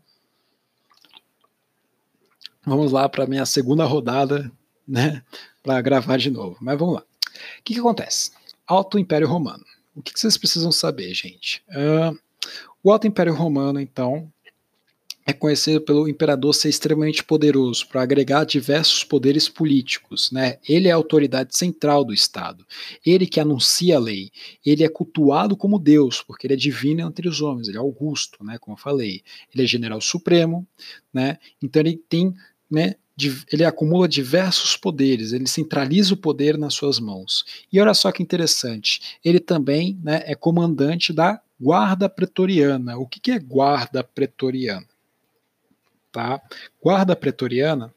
Vamos lá para minha segunda rodada, né, para gravar de novo. Mas vamos lá. O que, que acontece? Alto Império Romano. O que, vocês precisam saber, gente? Uh, o Alto Império Romano, então, é conhecido pelo imperador ser extremamente poderoso para agregar diversos poderes políticos, né? Ele é a autoridade central do Estado, ele que anuncia a lei, ele é cultuado como Deus, porque ele é divino entre os homens, ele é augusto, né? Como eu falei, ele é general supremo, né? Então ele tem né, ele acumula diversos poderes, ele centraliza o poder nas suas mãos. E olha só que interessante, ele também né, é comandante da guarda pretoriana. O que, que é guarda pretoriana? Tá? Guarda pretoriana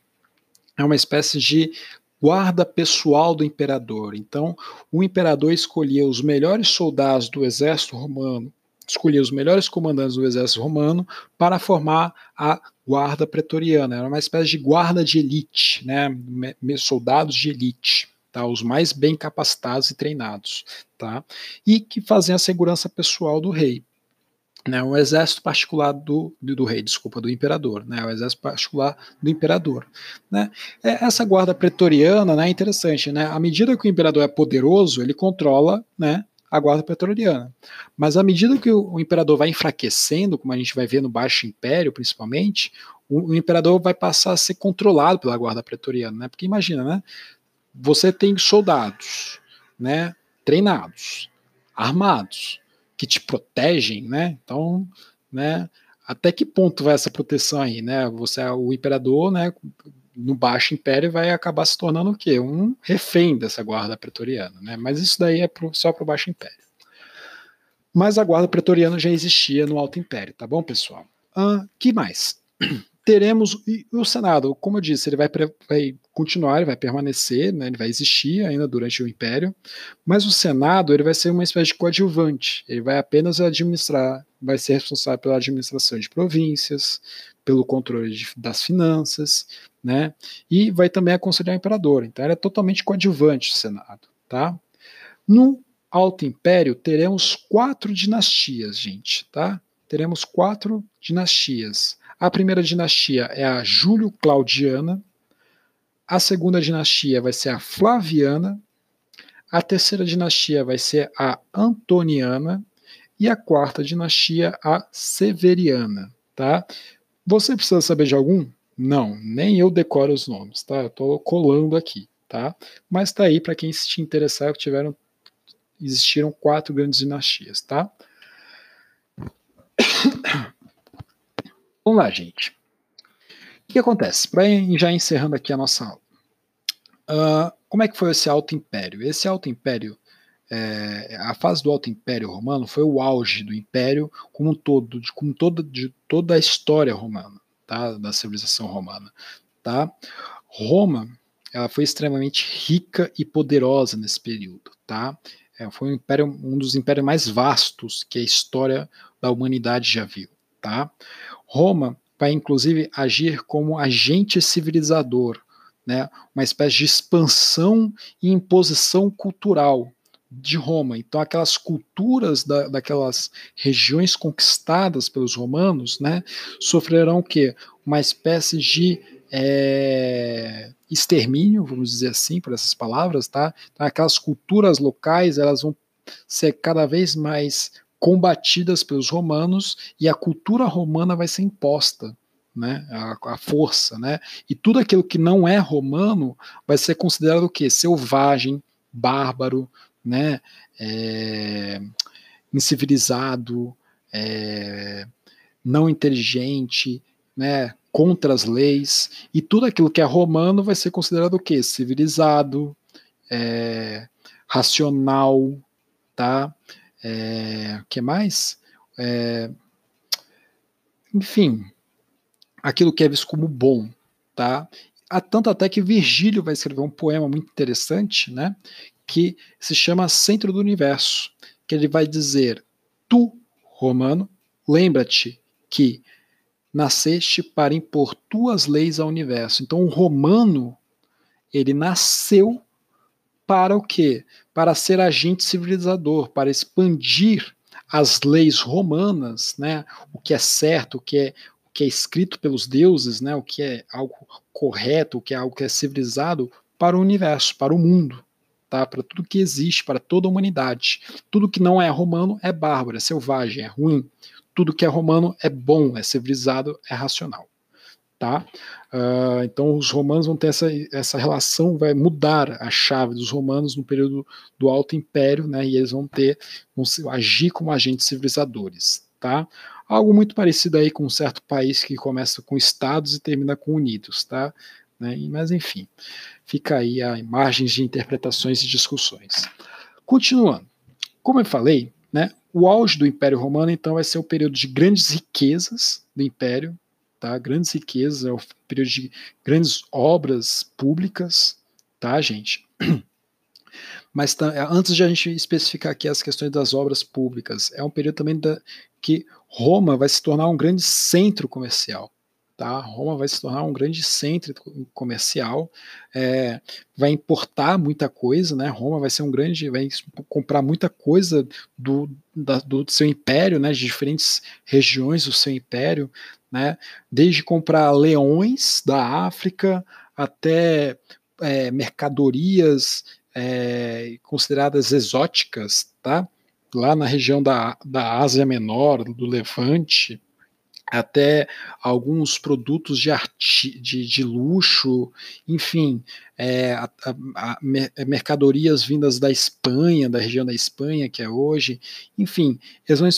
é uma espécie de guarda pessoal do imperador. Então, o imperador escolhia os melhores soldados do exército romano escolher os melhores comandantes do exército romano para formar a guarda pretoriana. Era uma espécie de guarda de elite, né? soldados de elite. Tá, os mais bem capacitados e treinados, tá, e que faziam a segurança pessoal do rei. Né, o exército particular do, do, do, rei, desculpa, do imperador, né, o exército particular do imperador. Né. É, essa guarda pretoriana né, é interessante, né, à medida que o imperador é poderoso, ele controla né, a guarda pretoriana. Mas à medida que o, imperador vai enfraquecendo, como a gente vai ver no Baixo Império, principalmente, o, o, imperador vai passar a ser controlado pela guarda pretoriana, né? Porque imagina, né? Você tem soldados, né? Treinados, armados, que te protegem, né? Então, né? Até que ponto vai essa proteção aí, né? Você é o imperador, né? No Baixo Império vai acabar se tornando o quê? Um refém dessa guarda pretoriana, né? Mas isso daí é pro, só para o Baixo Império. Mas a guarda pretoriana já existia no Alto Império, tá bom, pessoal? Ah, que mais? Teremos o Senado, como eu disse, ele vai, vai continuar, ele vai permanecer, né, ele vai existir ainda durante o Império, mas o Senado ele vai ser uma espécie de coadjuvante, ele vai apenas administrar, vai ser responsável pela administração de províncias, pelo controle de, das finanças, né? E vai também aconselhar o imperador. Então, era é totalmente coadjuvante o Senado, tá? No Alto Império, teremos quatro dinastias, gente, tá? Teremos quatro dinastias. A primeira dinastia é a Júlio-Claudiana, a segunda dinastia vai ser a Flaviana, a terceira dinastia vai ser a Antoniana e a quarta dinastia a Severiana, tá? Você precisa saber de algum? Não, nem eu decoro os nomes, tá? Eu tô colando aqui, tá? Mas tá aí para quem se interessar, tiveram existiram quatro grandes dinastias, tá? Vamos lá, gente. O que acontece? Para já encerrando aqui a nossa aula. Uh, como é que foi esse Alto Império? Esse Alto Império, é, a fase do Alto Império Romano foi o auge do Império como um todo, de, como de toda a história romana, tá? da civilização romana. Tá? Roma ela foi extremamente rica e poderosa nesse período. Tá? É, foi um, império, um dos impérios mais vastos que a história da humanidade já viu. Tá? Roma vai inclusive agir como agente civilizador, né, uma espécie de expansão e imposição cultural de Roma. Então, aquelas culturas da, daquelas regiões conquistadas pelos romanos, né, sofrerão o quê? Uma espécie de é, extermínio, vamos dizer assim, por essas palavras, tá? Então, aquelas culturas locais, elas vão ser cada vez mais combatidas pelos romanos e a cultura romana vai ser imposta, né, a, a, força, né, e tudo aquilo que não é romano vai ser considerado o quê? Selvagem, bárbaro, né, é, incivilizado, é, não inteligente, né, contra as leis, e tudo aquilo que é romano vai ser considerado o quê? Civilizado, é, racional, tá? É, que mais? É, enfim, aquilo que é visto como bom, tá? Há tanto até que Virgílio vai escrever um poema muito interessante, né? Que se chama Centro do Universo, que ele vai dizer: Tu, romano, lembra-te que nasceste para impor tuas leis ao universo. Então, o romano, ele nasceu para o quê? Para ser agente civilizador, para expandir as leis romanas, né? O que é certo, o que é o que é escrito pelos deuses, né? O que é algo correto, o que é algo que é civilizado para o universo, para o mundo, tá? Para tudo que existe, para toda a humanidade. Tudo que não é romano é bárbaro, é selvagem, é ruim. Tudo que é romano é bom, é civilizado, é racional tá? Uh, então os romanos vão ter essa, essa relação, vai mudar a chave dos romanos no período do Alto Império, né? E eles vão ter, vão agir como agentes civilizadores, tá? Algo muito parecido aí com um certo país que começa com estados e termina com unidos, tá? Né? Mas enfim, fica aí a margens de interpretações e discussões. Continuando, como eu falei, né? O auge do Império Romano então vai ser o período de grandes riquezas do Império, tá? Grandes riquezas, é o período de grandes obras públicas, tá, gente? Mas tá, antes de a gente especificar aqui as questões das obras públicas, é um período também da, que Roma vai se tornar um grande centro comercial. Tá? Roma vai se tornar um grande centro comercial, é, vai importar muita coisa, né? Roma vai ser um grande, vai comprar muita coisa do, da, do seu império, né? De diferentes regiões do seu império, né? Desde comprar leões da África até é, mercadorias é, consideradas exóticas, tá? Lá na região da, da Ásia Menor, do Levante, até alguns produtos de, arti de, de luxo, enfim, é, a, a, a, é, mercadorias vindas da Espanha, da região da Espanha, que é hoje, enfim, eles vão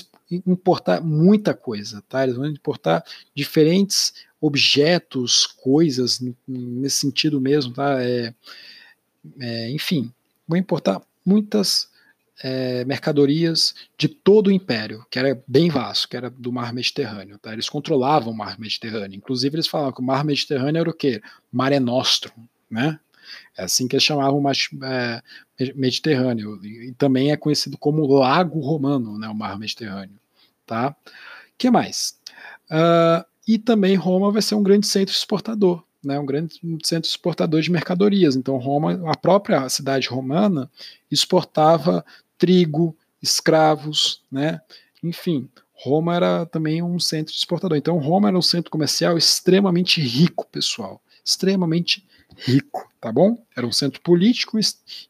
importar muita coisa, tá? Eles vão importar diferentes objetos, coisas, nesse sentido mesmo, tá? É, é, enfim, vão importar muitas é, mercadorias de todo o império, que era bem vasto, que era do mar Mediterrâneo. Tá? Eles controlavam o mar Mediterrâneo. Inclusive, eles falavam que o mar Mediterrâneo era o quê? Mare Nostrum, né? É assim que eles chamavam o é, Mediterrâneo. E também é conhecido como Lago Romano, né? o mar Mediterrâneo. Tá? que mais? Uh, e também Roma vai ser um grande centro exportador né, um grande centro exportador de mercadorias. Então, Roma, a própria cidade romana, exportava trigo, escravos, né? Enfim, Roma era também um centro exportador. Então, Roma era um centro comercial extremamente rico, pessoal. Extremamente rico, tá bom? Era um centro político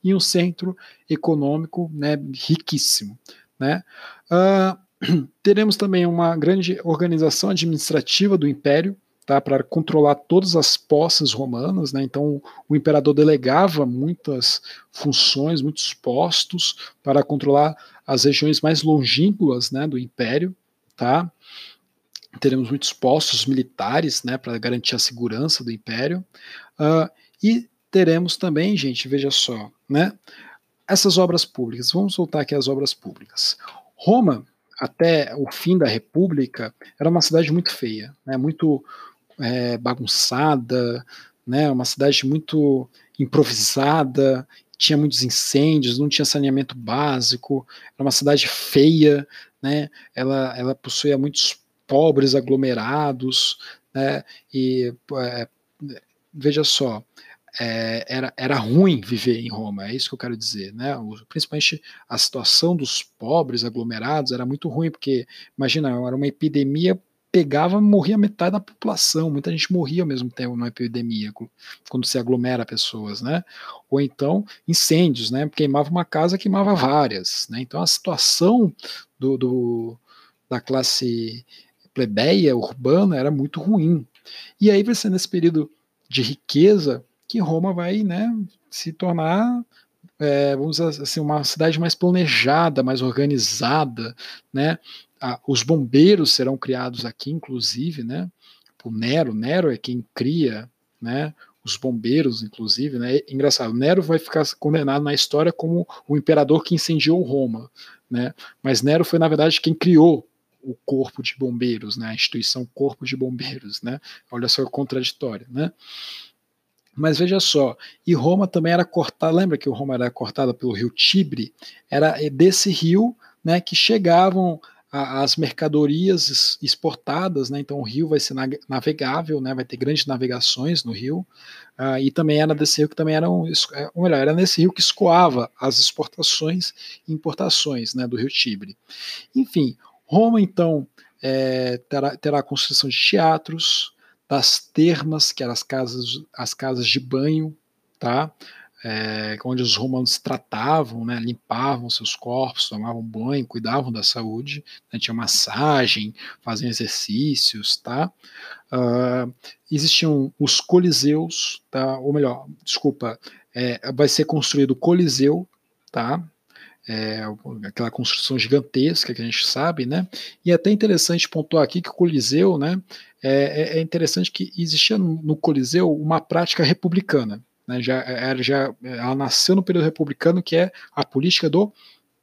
e um centro econômico né, riquíssimo. Né? Uh, teremos também uma grande organização administrativa do império, tá, para controlar todas as posses romanas, né? Então o imperador delegava muitas funções, muitos postos para controlar as regiões mais longínquas, né, do império, tá? Teremos muitos postos militares, né, para garantir a segurança do império. Uh, e teremos também, gente, veja só, né, essas obras públicas. Vamos voltar aqui às obras públicas. Roma, até o fim da República, era uma cidade muito feia, né, muito é, bagunçada, né, uma cidade muito improvisada, tinha muitos incêndios, não tinha saneamento básico, era uma cidade feia, né, ela, ela possuía muitos pobres aglomerados, né, e é, veja só, é, era, era ruim viver em Roma, é isso que eu quero dizer, né? Principalmente a situação dos pobres aglomerados era muito ruim, porque imagina, era uma epidemia pegava, morria metade da população, muita gente morria ao mesmo tempo numa epidemia, quando se aglomera pessoas, né? Ou então incêndios, né? Queimava uma casa, queimava várias, né? Então a situação do, do da classe plebeia urbana era muito ruim. E aí vai ser nesse período de riqueza que Roma vai, né, se tornar é, vamos dizer assim, uma cidade mais planejada, mais organizada, né? Ah, os bombeiros serão criados aqui, inclusive, né? Por Nero, Nero é quem cria, né? Os bombeiros, inclusive, né? Engraçado, Nero vai ficar condenado na história como o imperador que incendiou Roma, né? Mas Nero foi na verdade quem criou o corpo de bombeiros, né? A instituição corpo de bombeiros, né? Olha só o contraditório, né? Mas veja só, e Roma também era cortada, lembra que Roma era cortada pelo rio Tibre? Era desse rio né, que chegavam as mercadorias exportadas, né? Então o rio vai ser navegável, né? Vai ter grandes navegações no rio. Uh, e também era desse rio que também era, um, é, ou melhor, era nesse rio que escoava as exportações e importações, né? Do rio Tibre. Enfim, Roma então é, terá, terá a construção de teatros, das termas, que eram as casas, as casas de banho, tá? É, onde os romanos tratavam, né, limpavam seus corpos, tomavam banho, cuidavam da saúde, né, tinha massagem, faziam exercícios, tá? Uh, existiam os coliseus, tá? Ou melhor, desculpa, é, vai ser construído o coliseu, tá? É, aquela construção gigantesca que a gente sabe, né? E é até interessante pontuar aqui que o Coliseu, né? É, é, é interessante que existia no, no Coliseu uma prática republicana, né, já, ela, já, ela nasceu no período republicano, que é a política do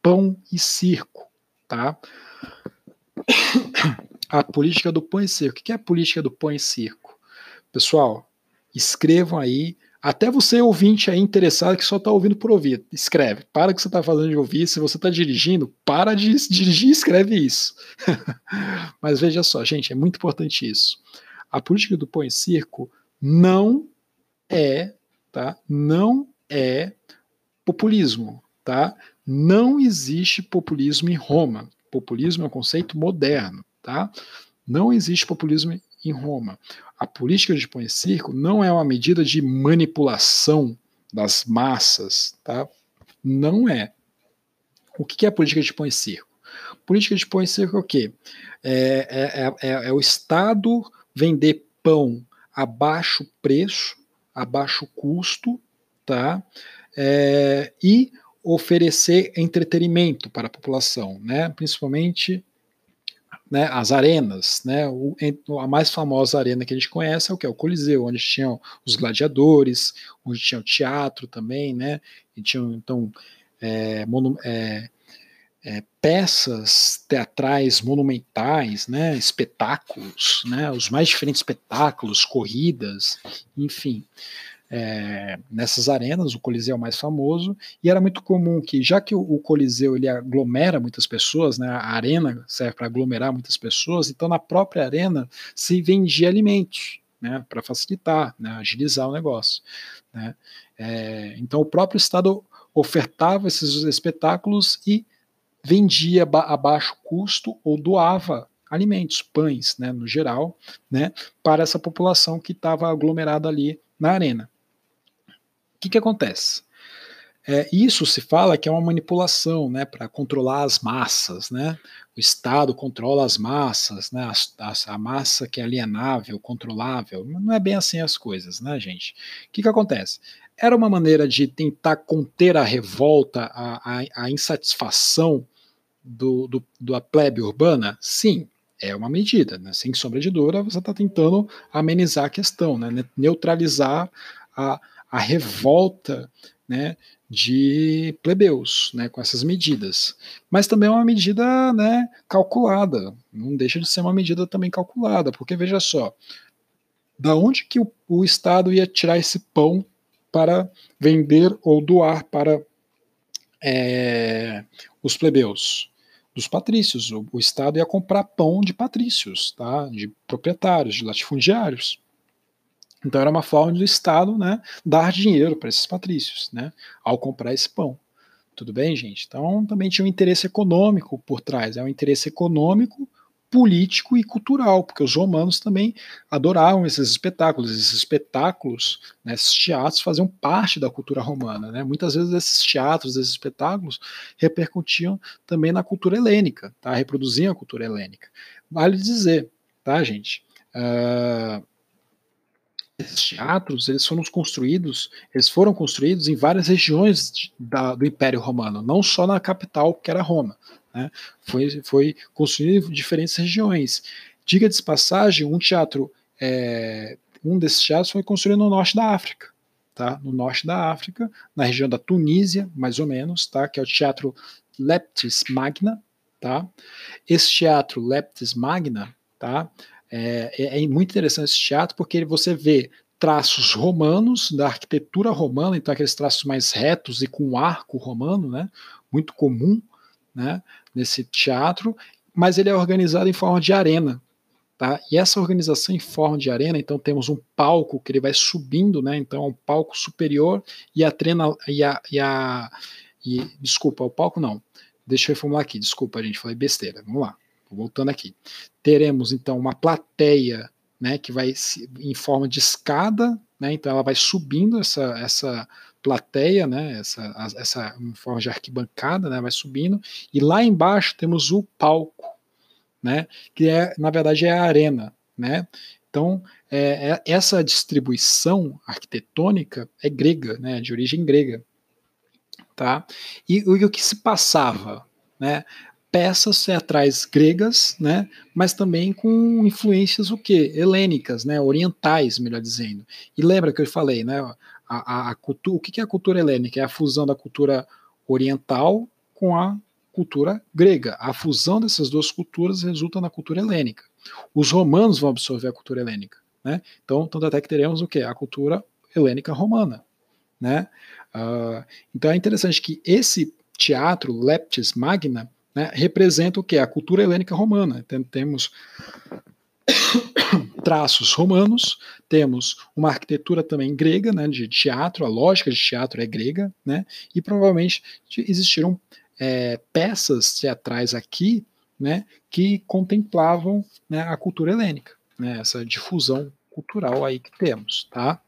pão e circo. Tá? A política do pão e circo. O que é a política do pão e circo? Pessoal, escrevam aí. Até você, ouvinte aí interessado, que só está ouvindo por ouvir, escreve. Para o que você está fazendo de ouvir. Se você está dirigindo, para de dirigir e escreve isso. Mas veja só, gente, é muito importante isso. A política do pão e circo não é tá? Não é populismo, tá? Não existe populismo em Roma. Populismo é um conceito moderno, tá? Não existe populismo em Roma. A política de pão e circo não é uma medida de manipulação das massas, tá? Não é. O que é a política de pão e circo? Política de pão e circo é o quê? É, é, é, é o Estado vender pão a baixo preço a baixo custo, tá? É, e oferecer entretenimento para a população, né? Principalmente né, as arenas, né? O, a mais famosa arena que a gente conhece é o que é o Coliseu, onde tinham os gladiadores, onde tinha o teatro também, né? E tinham então é, é, é, peças teatrais monumentais, né, espetáculos, né, os mais diferentes espetáculos, corridas, enfim. É, nessas arenas, o Coliseu é o mais famoso, e era muito comum que, já que o, Coliseu ele aglomera muitas pessoas, né, a arena serve para aglomerar muitas pessoas, então na própria arena se vendia alimentos, né, para facilitar, né, agilizar o negócio. Né. É, então o próprio Estado ofertava esses espetáculos e vendia a baixo custo ou doava alimentos, pães, né, no geral, né, para essa população que estava aglomerada ali na arena. O que, que acontece? É, isso se fala que é uma manipulação né, para controlar as massas. Né? O Estado controla as massas, né, a, a, massa que é alienável, controlável. Não é bem assim as coisas, né, gente? O que, que acontece? Era uma maneira de tentar conter a revolta, a, a, a insatisfação do, do, da plebe urbana? Sim, é uma medida, né? sem sombra de dúvida, você está tentando amenizar a questão, né? neutralizar a, a revolta né, de plebeus, né, com essas medidas. Mas também é uma medida né, calculada, não deixa de ser uma medida também calculada, porque veja só, da onde que o, o Estado ia tirar esse pão para vender ou doar para é, os plebeus? Dos patrícios. O, o, Estado ia comprar pão de patrícios, tá? de proprietários, de latifundiários. Então era uma forma do Estado né, dar dinheiro para esses patrícios né, ao comprar esse pão. Tudo bem, gente? Então também tinha um interesse econômico por trás. É um interesse econômico político e cultural, porque os romanos também adoravam esses espetáculos. Esses espetáculos, né, esses teatros faziam parte da cultura romana. Né? Muitas vezes esses teatros, esses espetáculos repercutiam também na cultura helênica, tá? reproduziam a cultura helênica. Vale dizer, tá, gente? Uh, esses teatros eles foram construídos, eles foram construídos em várias regiões da, do Império Romano, não só na capital que era Roma. Né? Foi, foi construído em diferentes regiões. Diga de passagem, um teatro, é, um desses teatros foi construído no norte da África, tá? No norte da África, na região da Tunísia, mais ou menos, tá? Que é o teatro Leptis Magna, tá? Esse teatro Leptis Magna, tá? É, é, é muito interessante esse teatro porque você vê traços romanos da arquitetura romana, então aqueles traços mais retos e com arco romano, né? Muito comum, né, nesse teatro, mas ele é organizado em forma de arena. Tá? E essa organização em forma de arena, então temos um palco que ele vai subindo, né? Então é um palco superior e a trena e a, e a e, desculpa, o palco não. Deixa eu reformular aqui, desculpa, gente falei besteira. Vamos lá. Voltando aqui. Teremos então uma plateia, né, que vai em forma de escada, né? Então ela vai subindo essa essa plateia, né, essa, essa forma de arquibancada, né, vai subindo, e lá embaixo temos o palco, né, que é, na verdade, é a arena, né, então, é, é, essa distribuição arquitetônica é grega, né, de origem grega, tá, e, e o que se passava, né, peças teatrais gregas, né, mas também com influências o quê? Helênicas, né, orientais, melhor dizendo. E lembra que eu falei, né, a, a, a cultura, o que é a cultura helênica? É a fusão da cultura oriental com a cultura grega. A fusão dessas duas culturas resulta na cultura helênica. Os romanos vão absorver a cultura helênica. Né? Então, tanto até que teremos o que? A cultura helênica romana. Né? Uh, então é interessante que esse teatro, Leptis Magna, né, representa o que? A cultura helênica romana. Temos traços romanos, temos uma arquitetura também grega, né, de teatro, a lógica de teatro é grega, né, e provavelmente existiram é, peças teatrais aqui, né, que contemplavam né, a cultura helênica, né, essa difusão cultural aí que temos, tá?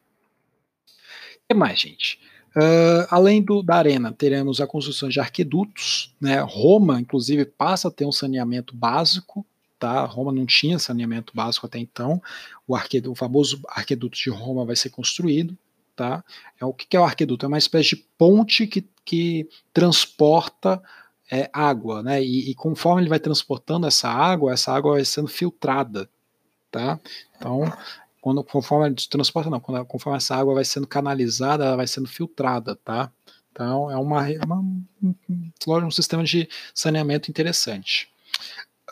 O que mais, gente? Uh, além do, da arena, teremos a construção de arquedutos, né? Roma, inclusive, passa a ter um saneamento básico, tá? Roma não tinha saneamento básico até então. O, arqueduto, o famoso arqueduto de Roma vai ser construído, tá? É o que é o arqueduto? É uma espécie de ponte que, que transporta é, água, né? E, e, conforme ele vai transportando essa água, essa água vai sendo filtrada, tá? Então, quando conforme ele transporta, não, quando, conforme essa água vai sendo canalizada, ela vai sendo filtrada, tá? Então, é uma, uma um, sistema de saneamento interessante.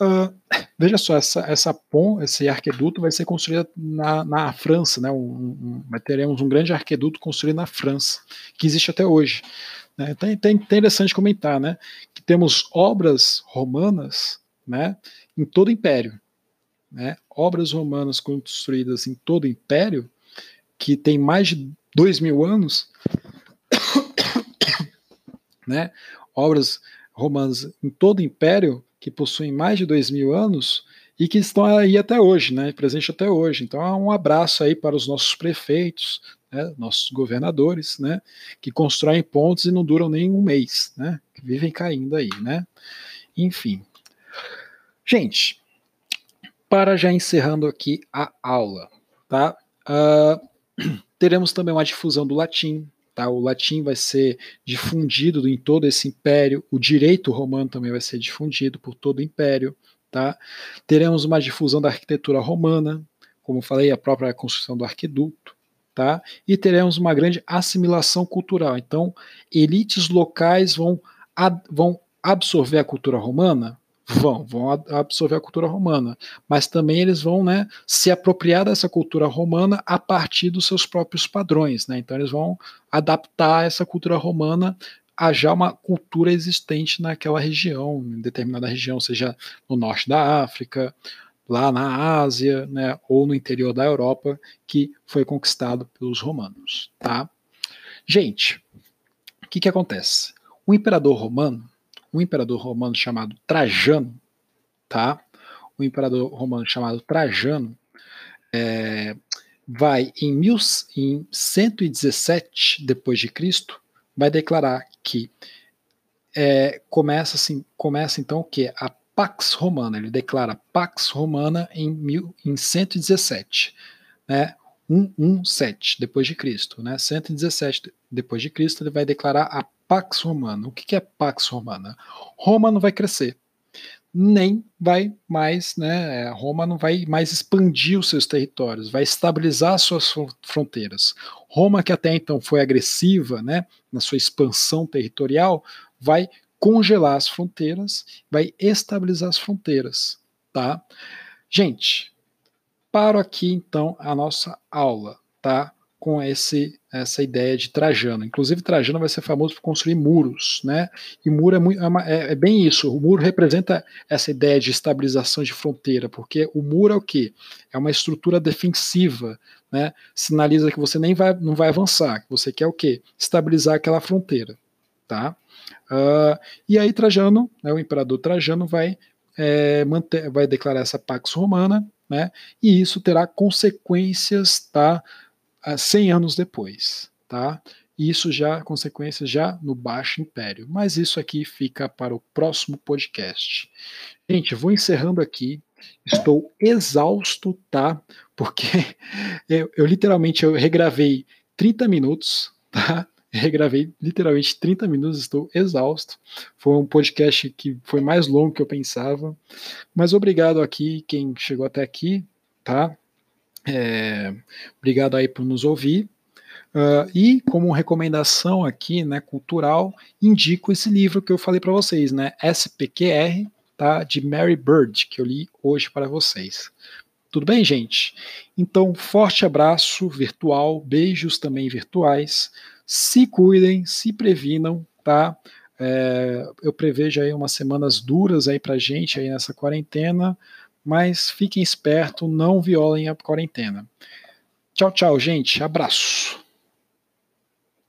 Uh, veja só, essa, essa ponte, esse arqueduto vai ser construído na, na França, né? Um, um, teremos um grande arqueduto construído na França, que existe até hoje. Né? Então, é interessante comentar, né? Que temos obras romanas, né? Em todo o Império, né? Obras romanas construídas em todo o Império, que tem mais de dois mil anos, né? Obras romanas em todo o império que possuem mais de dois mil anos e que estão aí até hoje, né? Presente até hoje. Então, um abraço aí para os nossos prefeitos, né, nossos governadores, né, que constroem pontes e não duram nem um mês, né, que vivem caindo aí, né. Enfim. Gente, para já encerrando aqui a aula, tá? Uh, teremos também uma difusão do latim, tá? O latim vai ser difundido em todo esse império, o direito romano também vai ser difundido por todo o império, tá? Teremos uma difusão da arquitetura romana, como falei, a própria construção do arqueduto, tá? E teremos uma grande assimilação cultural. Então, elites locais vão, ad, vão absorver a cultura romana? Vão, vão absorver a cultura romana, mas também eles vão né, se apropriar dessa cultura romana a partir dos seus próprios padrões. Né? Então, eles vão adaptar essa cultura romana a já uma cultura existente naquela região, em determinada região, seja no norte da África, lá na Ásia, né, ou no interior da Europa, que foi conquistado pelos romanos, tá? Gente, o que que acontece? O imperador romano, um imperador romano chamado Trajano, tá? O imperador romano chamado Trajano é, vai em, mil, em 117 depois de Cristo, vai declarar que é, começa assim, começa então o que? A Pax Romana, ele declara Pax Romana em, mil, em 117, né? 117 depois de Cristo, né? 117 depois de Cristo, ele vai declarar a Pax Romana. O que é Pax Romana? Roma não vai crescer, nem vai mais, né? Roma não vai mais expandir os seus territórios, vai estabilizar suas fronteiras. Roma, que até então foi agressiva, né, na sua expansão territorial, vai congelar as fronteiras, vai estabilizar as fronteiras, tá? Gente, paro aqui então a nossa aula, tá? Com esse essa ideia de Trajano. Inclusive Trajano vai ser famoso por construir muros, né? E muro é, muito, é, uma, é, é bem isso. O muro representa essa ideia de estabilização de fronteira, porque o muro é o que? É uma estrutura defensiva, né? Sinaliza que você nem vai não vai avançar, que você quer o quê? Estabilizar aquela fronteira, tá? Uh, e aí Trajano, né, o imperador Trajano vai, é, manter, vai declarar essa Pax Romana, né, e isso terá consequências tá, 100 anos depois. Tá? Isso já, consequências já no Baixo Império. Mas isso aqui fica para o próximo podcast. Gente, vou encerrando aqui. Estou exausto, tá? Porque eu, eu literalmente eu regravei 30 minutos, tá? regravei literalmente 30 minutos, estou exausto. Foi um podcast que foi mais longo que eu pensava. Mas obrigado aqui quem chegou até aqui, tá? É, obrigado aí por nos ouvir. Uh, e como recomendação aqui, né, cultural, indico esse livro que eu falei para vocês, né, SPQR, tá, de Mary Bird, que eu li hoje para vocês. Tudo bem, gente? Então, forte abraço virtual, beijos também virtuais se cuidem, se previnam, tá? É, eu prevejo aí umas semanas duras aí pra gente aí nessa quarentena, mas fiquem espertos, não violem a quarentena. Tchau, tchau, gente. Abraço.